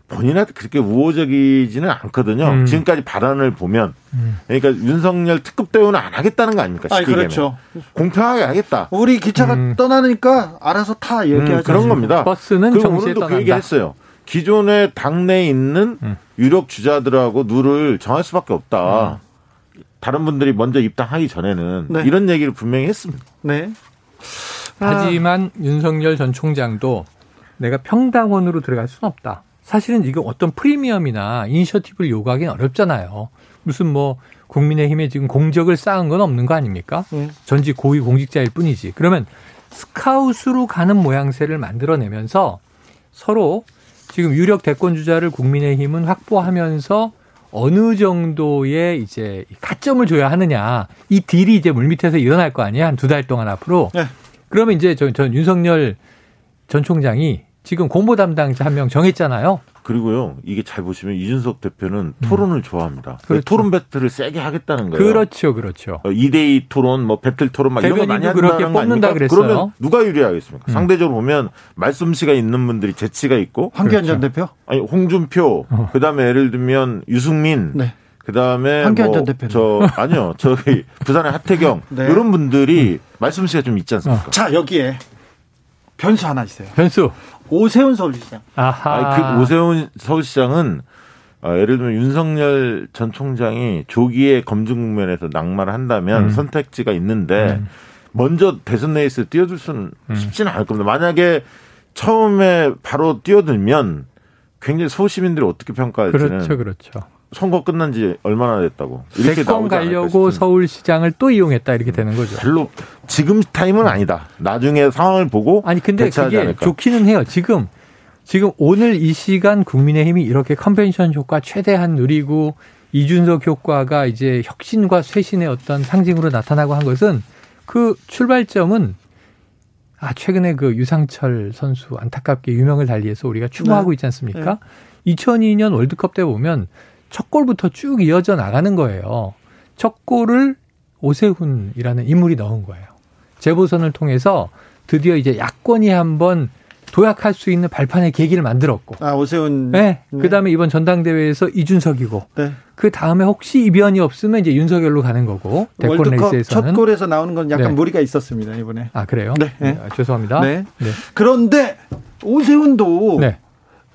본인한테 그렇게 우호적이지는 않거든요. 음. 지금까지 발언을 보면 음. 그러니까 윤석열 특급 대우는 안 하겠다는 거 아닙니까? 아 그렇죠. 공평하게 하겠다. 우리 기차가 음. 떠나니까 알아서 타 이렇게 음, 그런 겁니다. 버스는 그리고 오늘도 그 얘기했어요. 기존에 당내에 있는 음. 유력 주자들하고 누를 정할 수밖에 없다. 음. 다른 분들이 먼저 입당하기 전에는 네. 이런 얘기를 분명히 했습니다. 네. 하지만 윤석열 전 총장도 내가 평당원으로 들어갈 수는 없다. 사실은 이거 어떤 프리미엄이나 이니셔티브를 요구하기는 어렵잖아요. 무슨 뭐 국민의힘에 지금 공적을 쌓은 건 없는 거 아닙니까? 네. 전직 고위 공직자일 뿐이지. 그러면 스카웃으로 가는 모양새를 만들어내면서 서로 지금 유력 대권 주자를 국민의힘은 확보하면서 어느 정도의 이제 가점을 줘야 하느냐 이 딜이 이제 물밑에서 일어날 거 아니야 한 두 달 동안 앞으로 네. 그러면 이제 전, 전 윤석열 전 총장이 지금 공보 담당자 한 명 정했잖아요. 그리고요, 이게 잘 보시면 이준석 대표는 음. 토론을 좋아합니다. 그렇죠. 토론 배틀을 세게 하겠다는 거예요. 그렇죠, 그렇죠. 2대2 어, 토론, 뭐 배틀 토론 막 이런 거 많이 한다는 거 아닙니까? 그랬어요. 그러면 누가 유리하겠습니까? 음. 상대적으로 보면 말씀씨가 있는 분들이 재치가 있고. 황교안 전 그렇죠. 대표? 아니, 홍준표, 어. 그 다음에 예를 들면 유승민. 네. 그 다음에 황교안 뭐, 전 대표. 저 아니요, 저기 부산의 하태경 네. 이런 분들이 음. 말씀씨가 좀 있지 않습니까? 어. 자 여기에 변수 하나 있어요. 변수. 오세훈 서울시장. 아하. 아니, 그 오세훈 서울시장은 어, 예를 들면 윤석열 전 총장이 조기에 검증 국면에서 낙마를 한다면 음. 선택지가 있는데 음. 먼저 대선 레이스에 뛰어들 수는 음. 쉽지는 않을 겁니다. 만약에 처음에 바로 뛰어들면 굉장히 서울 시민들이 어떻게 평가할지는 그렇죠, 그렇죠. 선거 끝난 지 얼마나 됐다고. 이렇게 대권 가려고 서울시장을 또 이용했다 이렇게 되는 거죠. 별로 지금 타임은 아니다. 나중에 상황을 보고 아니 근데 그게 않을까. 좋기는 해요. 지금 지금 오늘 이 시간 국민의힘이 이렇게 컨벤션 효과 최대한 누리고 이준석 효과가 이제 혁신과 쇄신의 어떤 상징으로 나타나고 한 것은 그 출발점은 아 최근에 그 유상철 선수 안타깝게 유명을 달리해서 우리가 추모하고 네. 있지 않습니까? 네. 2002년 월드컵 때 보면 첫 골부터 쭉 이어져 나가는 거예요. 첫 골을 오세훈이라는 인물이 넣은 거예요. 재보선을 통해서 드디어 이제 야권이 한번 도약할 수 있는 발판의 계기를 만들었고. 아, 오세훈. 네. 네. 그 다음에 이번 전당대회에서 이준석이고. 네. 그 다음에 혹시 이변이 없으면 이제 윤석열로 가는 거고. 대권 레이스에서는. 첫 골에서 나오는 건 약간 네. 무리가 있었습니다, 이번에. 아, 그래요? 네. 네. 아, 죄송합니다. 네. 네. 그런데 오세훈도 네.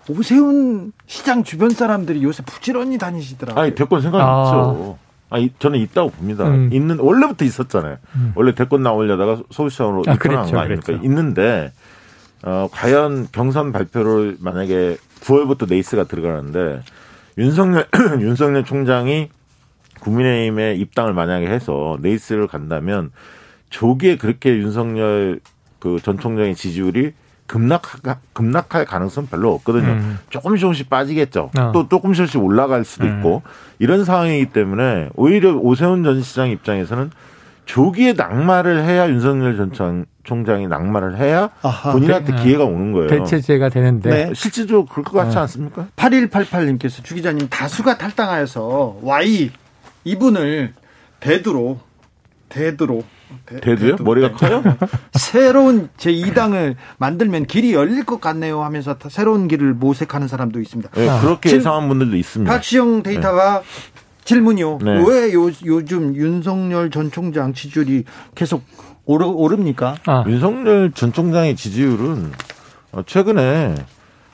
오세훈 시장 주변 사람들이 요새 부지런히 다니시더라고요. 아니 대권 생각 없죠. 아. 아니 저는 있다고 봅니다. 음. 있는 원래부터 있었잖아요. 음. 원래 대권 나오려다가 서울시장으로 아, 입당한 그렇죠, 거 아닙니까? 그렇죠. 있는데 어, 과연 경선 발표를 만약에 9월부터 레이스가 들어가는데 윤석열 윤석열 총장이 국민의힘에 입당을 만약에 해서 레이스를 간다면 조기에 그렇게 윤석열 그 전 총장의 지지율이 급락 급락할 가능성 별로 없거든요. 음. 조금씩 조금씩 빠지겠죠. 어. 또 조금씩 올라갈 수도 음. 있고 이런 상황이기 때문에 오히려 오세훈 전 시장 입장에서는 조기에 낙마를 해야 윤석열 전 총장이 낙마를 해야 아하, 본인한테 네. 기회가 오는 거예요. 대체제가 되는데 네. 실질적으로 그럴 것 같지 네. 않습니까? 8188님께서 주 기자님 다수가 탈당하여서 Y 이분을 대두로 대두로 대, 두요 머리가 커요? 새로운 제2당을 만들면 길이 열릴 것 같네요 하면서 새로운 길을 모색하는 사람도 있습니다. 네, 그렇게 예상한 분들도 있습니다. 박시영 데이터가 네. 질문이요. 네. 왜 요, 요즘 윤석열 전 총장 지지율이 계속 오르, 오릅니까? 아. 윤석열 전 총장의 지지율은 최근에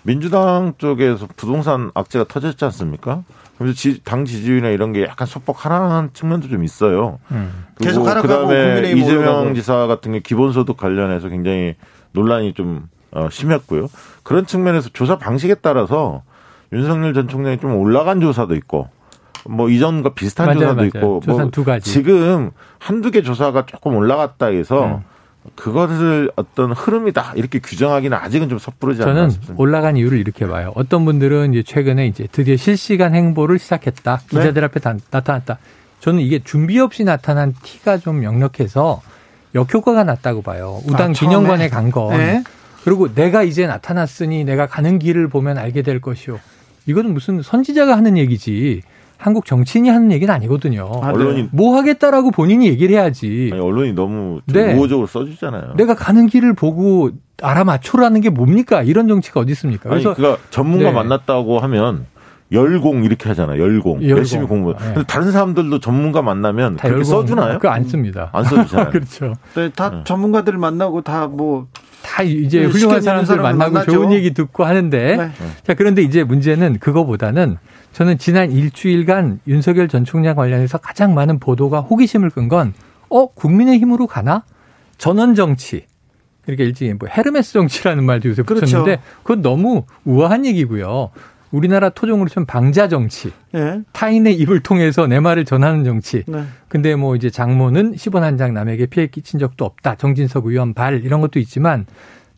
민주당 쪽에서 부동산 악재가 터졌지 않습니까? 그래서 지, 당 지지율이나 이런 게 약간 소폭 하락한 측면도 좀 있어요. 음. 계속 하락하고 그다음에 이재명 올라가고. 지사 같은 게 기본소득 관련해서 굉장히 논란이 좀 어, 심했고요. 그런 측면에서 조사 방식에 따라서 윤석열 전 총장이 좀 올라간 조사도 있고 뭐 이전과 비슷한 맞아요, 조사도 맞아요. 있고 뭐. 지금 한두 개 조사가 조금 올라갔다 해서 음. 그것을 어떤 흐름이다 이렇게 규정하기는 아직은 좀 섣부르지 않나 저는 싶습니다. 올라간 이유를 이렇게 봐요. 어떤 분들은 이제 최근에 이제 드디어 실시간 행보를 시작했다. 네. 기자들 네. 앞에 다, 나타났다. 저는 이게 준비 없이 나타난 티가 좀 역력해서 역효과가 났다고 봐요. 우당 아, 기념관에 간 건. 네. 그리고 내가 이제 나타났으니 내가 가는 길을 보면 알게 될 것이요. 이거는 무슨 선지자가 하는 얘기지. 한국 정치인이 하는 얘기는 아니거든요. 아, 언론이 뭐 하겠다라고 본인이 얘기를 해야지. 아니, 언론이 너무 네. 우호적으로 써주잖아요. 내가 가는 길을 보고 알아맞춰라는 게 뭡니까? 이런 정치가 어디 있습니까? 그래서 아니, 그가 전문가 네. 만났다고 하면 열공 이렇게 하잖아요. 열공. 열공. 열심히 공부. 네. 근데 다른 사람들도 전문가 만나면 그렇게 써주나요? 그거 안 씁니다. 안 써주잖아요. 그렇죠. 네, 다 네. 전문가들 만나고 다 뭐. 다 이제 네, 훌륭한 사람들 만나고 만나죠. 좋은 얘기 듣고 하는데. 네. 자, 그런데 이제 문제는 그거보다는 저는 지난 일주일간 윤석열 전 총장 관련해서 가장 많은 보도가 호기심을 끈 건, 어, 국민의힘으로 가나? 전원 정치. 이렇게 일찍이 뭐 헤르메스 정치라는 말도 요새 그렇죠. 붙였는데, 그건 너무 우아한 얘기고요. 우리나라 토종으로 치면 방자 정치. 네. 타인의 입을 통해서 내 말을 전하는 정치. 네. 근데 뭐 이제 장모는 10원 한 장 남에게 피해 끼친 적도 없다. 정진석 의원 발 이런 것도 있지만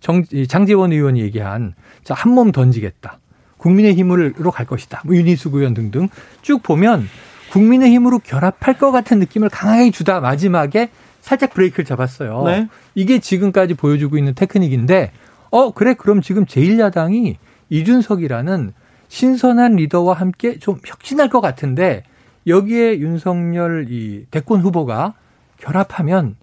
정, 장재원 의원이 얘기한 자, 한몸 던지겠다. 국민의힘으로 갈 것이다. 뭐 윤희숙 의원 등등 쭉 보면 국민의힘으로 결합할 것 같은 느낌을 강하게 주다 마지막에 살짝 브레이크를 잡았어요. 네. 이게 지금까지 보여주고 있는 테크닉인데 어 그래 그럼 지금 제1야당이 이준석이라는 신선한 리더와 함께 좀 혁신할 것 같은데 여기에 윤석열 이 대권 후보가 결합하면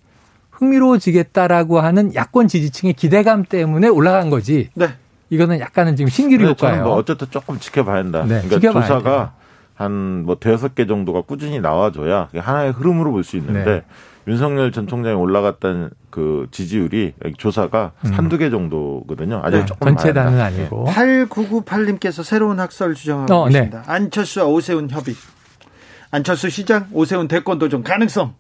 흥미로워지겠다라고 하는 야권 지지층의 기대감 때문에 올라간 거지. 네. 이거는 약간은 지금 신기루 효과예요. 뭐 어쨌든 조금 지켜봐야 한다. 네, 그러니까 조사가 한뭐 대여섯 개 정도가 꾸준히 나와줘야 하나의 흐름으로 볼 수 있는데 네. 윤석열 전 총장이 올라갔던 그 지지율이 조사가 음. 한두 개 정도거든요. 아직 네, 조금 전체 단은 아니고. 8998님께서 새로운 학설 주장하고 어, 네. 계십니다. 네. 안철수와 오세훈 협의. 안철수 시장, 오세훈 대권 도전 가능성.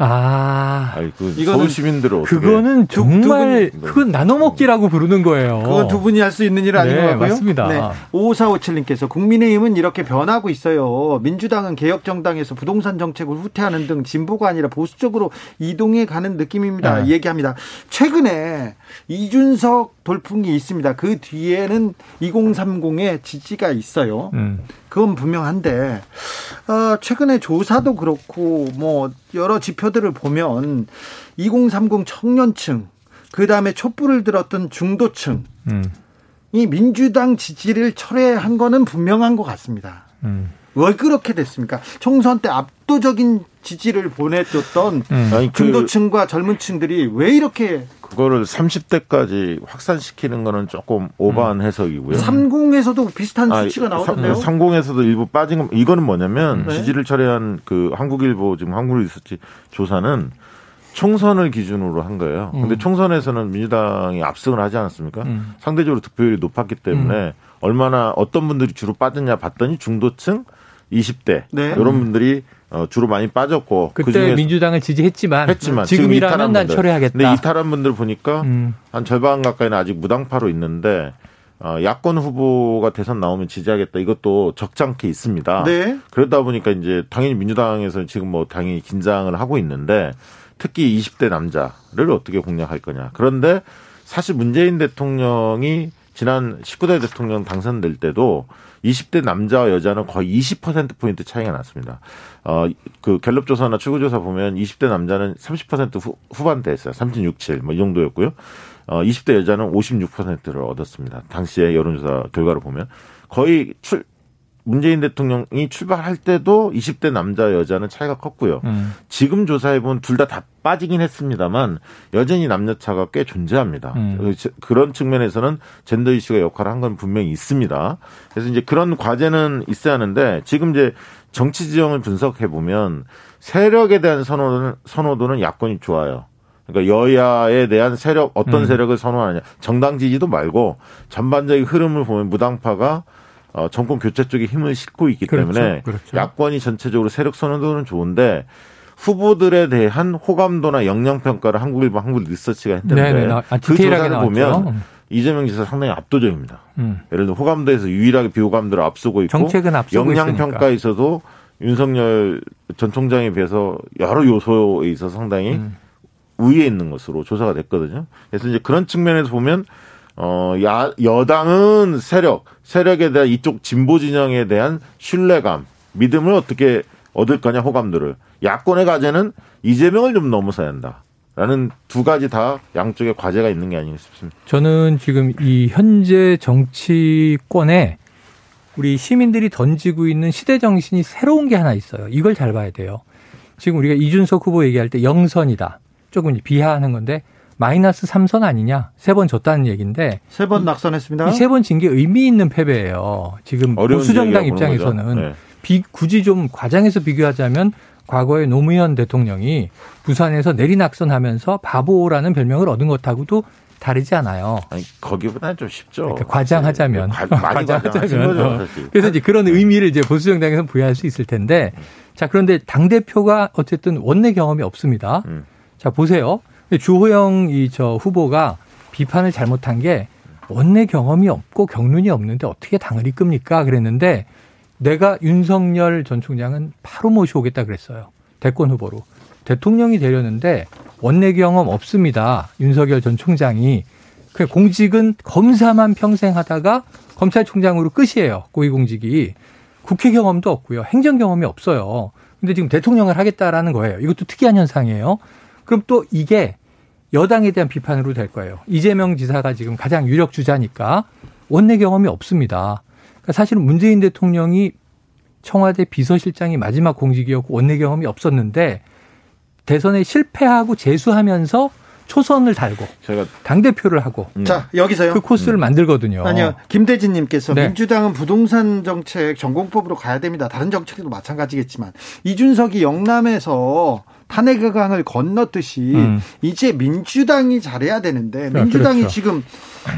아, 아니, 그 서울 시민들은 그거는 정말 두, 그건 나눠 먹기라고 부르는 거예요. 그건 두 분이 할 수 있는 일 아닌 네, 것 같고요. 맞습니다. 네. 5457님께서 국민의힘은 이렇게 변하고 있어요. 민주당은 개혁 정당에서 부동산 정책을 후퇴하는 등 진보가 아니라 보수 적으로 이동해 가는 느낌입니다. 네. 얘기합니다. 최근에 이준석 돌풍이 있습니다. 그 뒤에는 2030의 지지가 있어요. 음. 그건 분명한데 어, 최근에 조사도 그렇고 뭐 여러 지표들을 보면 2030 청년층 그 다음에 촛불을 들었던 중도층 음. 이 민주당 지지를 철회한 거는 분명한 것 같습니다. 음. 왜 그렇게 됐습니까? 총선 때 압도적인 지지를 보내줬던 음. 그 중도층과 젊은 층들이 왜 이렇게 그거를 30대까지 확산시키는 거는 조금 오버한 음. 해석이고요. 30에서도 비슷한 아, 수치가 나오던데요. 30에서도 일부 빠진 거 이거는 뭐냐면 네. 지지를 철회한 그 한국일보 지금 한국 리서치 조사는 총선을 기준으로 한 거예요. 음. 근데 총선에서는 민주당이 압승을 하지 않았습니까? 음. 상대적으로 득표율이 높았기 때문에 음. 얼마나 어떤 분들이 주로 빠졌냐 봤더니 중도층 20대 네. 이런 분들이 어, 주로 많이 빠졌고 그때 그 민주당을 지지했지만 했지만 지금이라면 난 철회하겠다. 근데 이탈한 분들 보니까 음. 한 절반 가까이는 아직 무당파로 있는데 어, 야권 후보가 대선 나오면 지지하겠다. 이것도 적잖게 있습니다. 네. 그러다 보니까 이제 당연히 민주당에서는 지금 뭐 당연히 긴장을 하고 있는데 특히 20대 남자를 어떻게 공략할 거냐. 그런데 사실 문재인 대통령이 지난 19대 대통령 당선될 때도 20대 남자와 여자는 거의 20%포인트 차이가 났습니다. 어, 그 갤럽 조사나 출구 조사 보면 20대 남자는 30% 후, 후반대였어요. 36.7, 뭐 이 정도였고요. 어, 20대 여자는 56%를 얻었습니다. 당시의 여론조사 결과를 보면. 거의 출, 문재인 대통령이 출발할 때도 20대 남자 여자는 차이가 컸고요. 음. 지금 조사해 보면 둘다다 빠지긴 했습니다만 여전히 남녀 차가 꽤 존재합니다. 음. 그런 측면에서는 젠더 이슈가 역할을 한 건 분명히 있습니다. 그래서 이제 그런 과제는 있어야 하는데 지금 이제 정치 지형을 분석해 보면 세력에 대한 선호도는 선호도는 야권이 좋아요. 그러니까 여야에 대한 세력 어떤 음. 세력을 선호하느냐 정당 지지도 말고 전반적인 흐름을 보면 무당파가 어, 정권 교체 쪽에 힘을 싣고 있기 그렇죠. 때문에 그렇죠. 야권이 전체적으로 세력 선호도는 좋은데 후보들에 대한 호감도나 역량 평가를 한국일보 한국 리서치가 했는데 네네. 네. 아, 그 조사를 나왔죠. 보면 이재명 지사 상당히 압도적입니다. 음. 예를 들어 호감도에서 유일하게 비호감도를 앞서고 있고 정책은 앞서고 역량 평가에서도 윤석열 전 총장에 비해서 여러 요소에 있어서 상당히 음. 우위에 있는 것으로 조사가 됐거든요. 그래서 이제 그런 측면에서 보면 어, 야, 여당은 세력, 세력에 대한 이쪽 진보 진영에 대한 신뢰감, 믿음을 어떻게 얻을 거냐, 호감들을. 야권의 과제는 이재명을 좀 넘어서야 한다. 라는 두 가지 다 양쪽에 과제가 있는 게 아닌가 싶습니다. 저는 지금 이 현재 정치권에 우리 시민들이 던지고 있는 시대 정신이 새로운 게 하나 있어요. 이걸 잘 봐야 돼요. 지금 우리가 이준석 후보 얘기할 때 영선이다. 조금 비하하는 건데 마이너스 3선 아니냐? 세 번 졌다는 얘기인데 세 번 낙선했습니다. 이 세 번 진 게 의미 있는 패배예요. 지금 보수정당 입장에서는 네. 비, 굳이 좀 과장해서 비교하자면 과거에 노무현 대통령이 부산에서 내리낙선하면서 바보라는 별명을 얻은 것하고도 다르지 않아요. 아니, 거기보다는 좀 쉽죠. 그러니까 과장하자면. 과, 과장하자면. 거죠, 그래서 이제 그런 의미를 이제 보수정당에서 부여할 수 있을 텐데, 자, 그런데 당대표가 어쨌든 원내 경험이 없습니다. 음. 자, 보세요. 주호영 이 저 후보가 비판을 잘못한 게 원내 경험이 없고 경륜이 없는데 어떻게 당을 이끕니까? 그랬는데 내가 윤석열 전 총장은 바로 모셔오겠다 그랬어요. 대권 후보로. 대통령이 되려는데 원내 경험 없습니다. 윤석열 전 총장이. 그 공직은 검사만 평생 하다가 검찰총장으로 끝이에요. 고위공직이. 국회 경험도 없고요. 행정 경험이 없어요. 근데 지금 대통령을 하겠다라는 거예요. 이것도 특이한 현상이에요. 그럼 또 이게 여당에 대한 비판으로 될 거예요. 이재명 지사가 지금 가장 유력 주자니까 원내 경험이 없습니다. 그러니까 사실은 문재인 대통령이 청와대 비서실장이 마지막 공직이었고 원내 경험이 없었는데 대선에 실패하고 재수하면서 초선을 달고 제가 당 대표를 하고 음. 자 여기서요 그 코스를 음. 만들거든요. 아니요 김대진님께서 네. 민주당은 부동산 정책 전공법으로 가야 됩니다. 다른 정책도 마찬가지겠지만 이준석이 영남에서 탄핵강을 건넜듯이 음. 이제 민주당이 잘해야 되는데 민주당이 그렇죠. 지금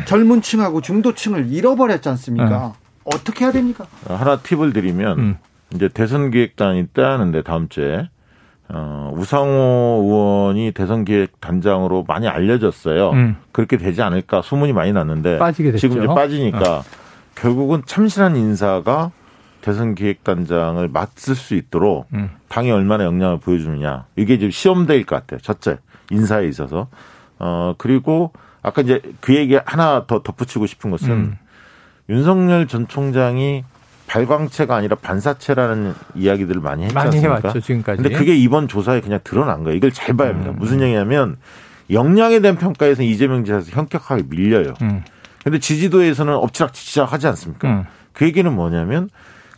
젊은 층하고 중도층을 잃어버렸지 않습니까? 네. 어떻게 해야 됩니까? 하나 팁을 드리면 음. 이제 대선 기획단이 있다는데 다음 주에 어, 우상호 의원이 대선 기획 단장으로 많이 알려졌어요. 음. 그렇게 되지 않을까 소문이 많이 났는데 지금 이제 빠지니까 어. 결국은 참신한 인사가 대선 기획단장을 맡을 수 있도록 음. 당이 얼마나 역량을 보여주느냐 이게 지금 시험대일 것 같아요. 첫째 인사에 있어서 어 그리고 아까 이제 그 얘기 하나 더 덧붙이고 싶은 것은 음. 윤석열 전 총장이 발광체가 아니라 반사체라는 이야기들을 많이 했지 많이 않습니까? 해왔죠 지금까지. 근데 그게 이번 조사에 그냥 드러난 거예요. 이걸 잘 봐야 합니다. 음. 무슨 얘기냐면 역량에 대한 평가에서 이재명 지사에서 현격하게 밀려요. 음. 근데 지지도에서는 엎치락뒤치락 하지 않습니까? 음. 그 얘기는 뭐냐면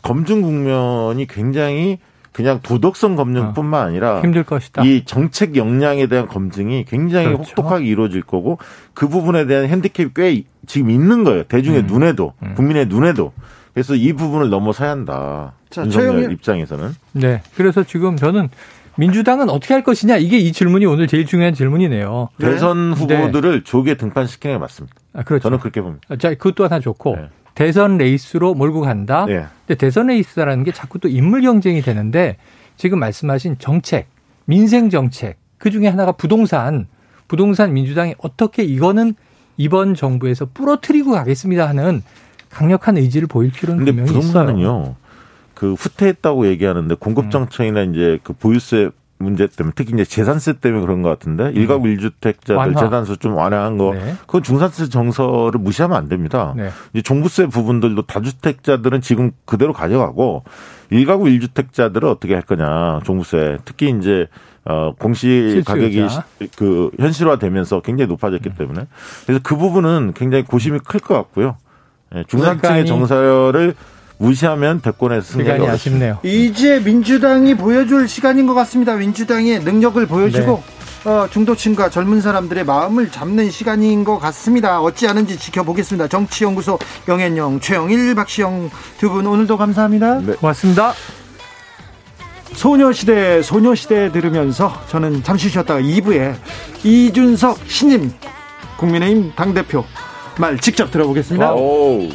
검증 국면이 굉장히 그냥 도덕성 검증뿐만 어. 아니라 힘들 것이다. 이 정책 역량에 대한 검증이 굉장히 그렇죠. 혹독하게 이루어질 거고 그 부분에 대한 핸디캡이 꽤 지금 있는 거예요. 대중의 음. 눈에도 음. 국민의 눈에도. 그래서 이 부분을 넘어서야 한다. 자, 윤석열 입장에서는. 네. 그래서 지금 저는 민주당은 어떻게 할 것이냐 이게 이 질문이 오늘 제일 중요한 질문이네요. 대선 네. 후보들을 네. 조기에 등판시키는 게 맞습니다. 아, 그렇죠. 저는 그렇게 봅니다. 자, 그것도 하나 좋고 네. 대선 레이스로 몰고 간다. 네. 근데 대선 레이스라는 게 자꾸 또 인물 경쟁이 되는데 지금 말씀하신 정책, 민생 정책 그 중에 하나가 부동산, 부동산 민주당이 어떻게 이거는 이번 정부에서 부러뜨리고 가겠습니다 하는 강력한 의지를 보일 필요는 분명히 부동산은요, 있어요. 그 후퇴했다고 얘기하는데 공급 정책이나 음. 이제 그 보유세 문제 때문에 특히 이제 재산세 때문에 그런 것 같은데 음. 일가구 일주택자들 재산세 좀 완화한 거 네. 그건 중산층 정서를 무시하면 안 됩니다. 네. 이제 종부세 부분들도 다주택자들은 지금 그대로 가져가고 일가구 일주택자들은 어떻게 할 거냐 종부세 특히 이제 어 공시 가격이 그 현실화되면서 굉장히 높아졌기 음. 때문에 그래서 그 부분은 굉장히 고심이 클 것 같고요. 예, 중산층의 정서를 무시하면 대권에서 승리하기 아쉽네요. 이제 민주당이 보여줄 시간인 것 같습니다. 민주당의 능력을 보여주고 네. 어, 중도층과 젊은 사람들의 마음을 잡는 시간인 것 같습니다. 어찌 하는지 지켜보겠습니다. 정치연구소 영앤영 최영일 박시영 두 분 오늘도 감사합니다. 네. 고맙습니다. 소녀시대 소녀시대 들으면서 저는 잠시 쉬었다가 2부에 이준석 신임 국민의힘 당대표 말 직접 들어보겠습니다. Wow.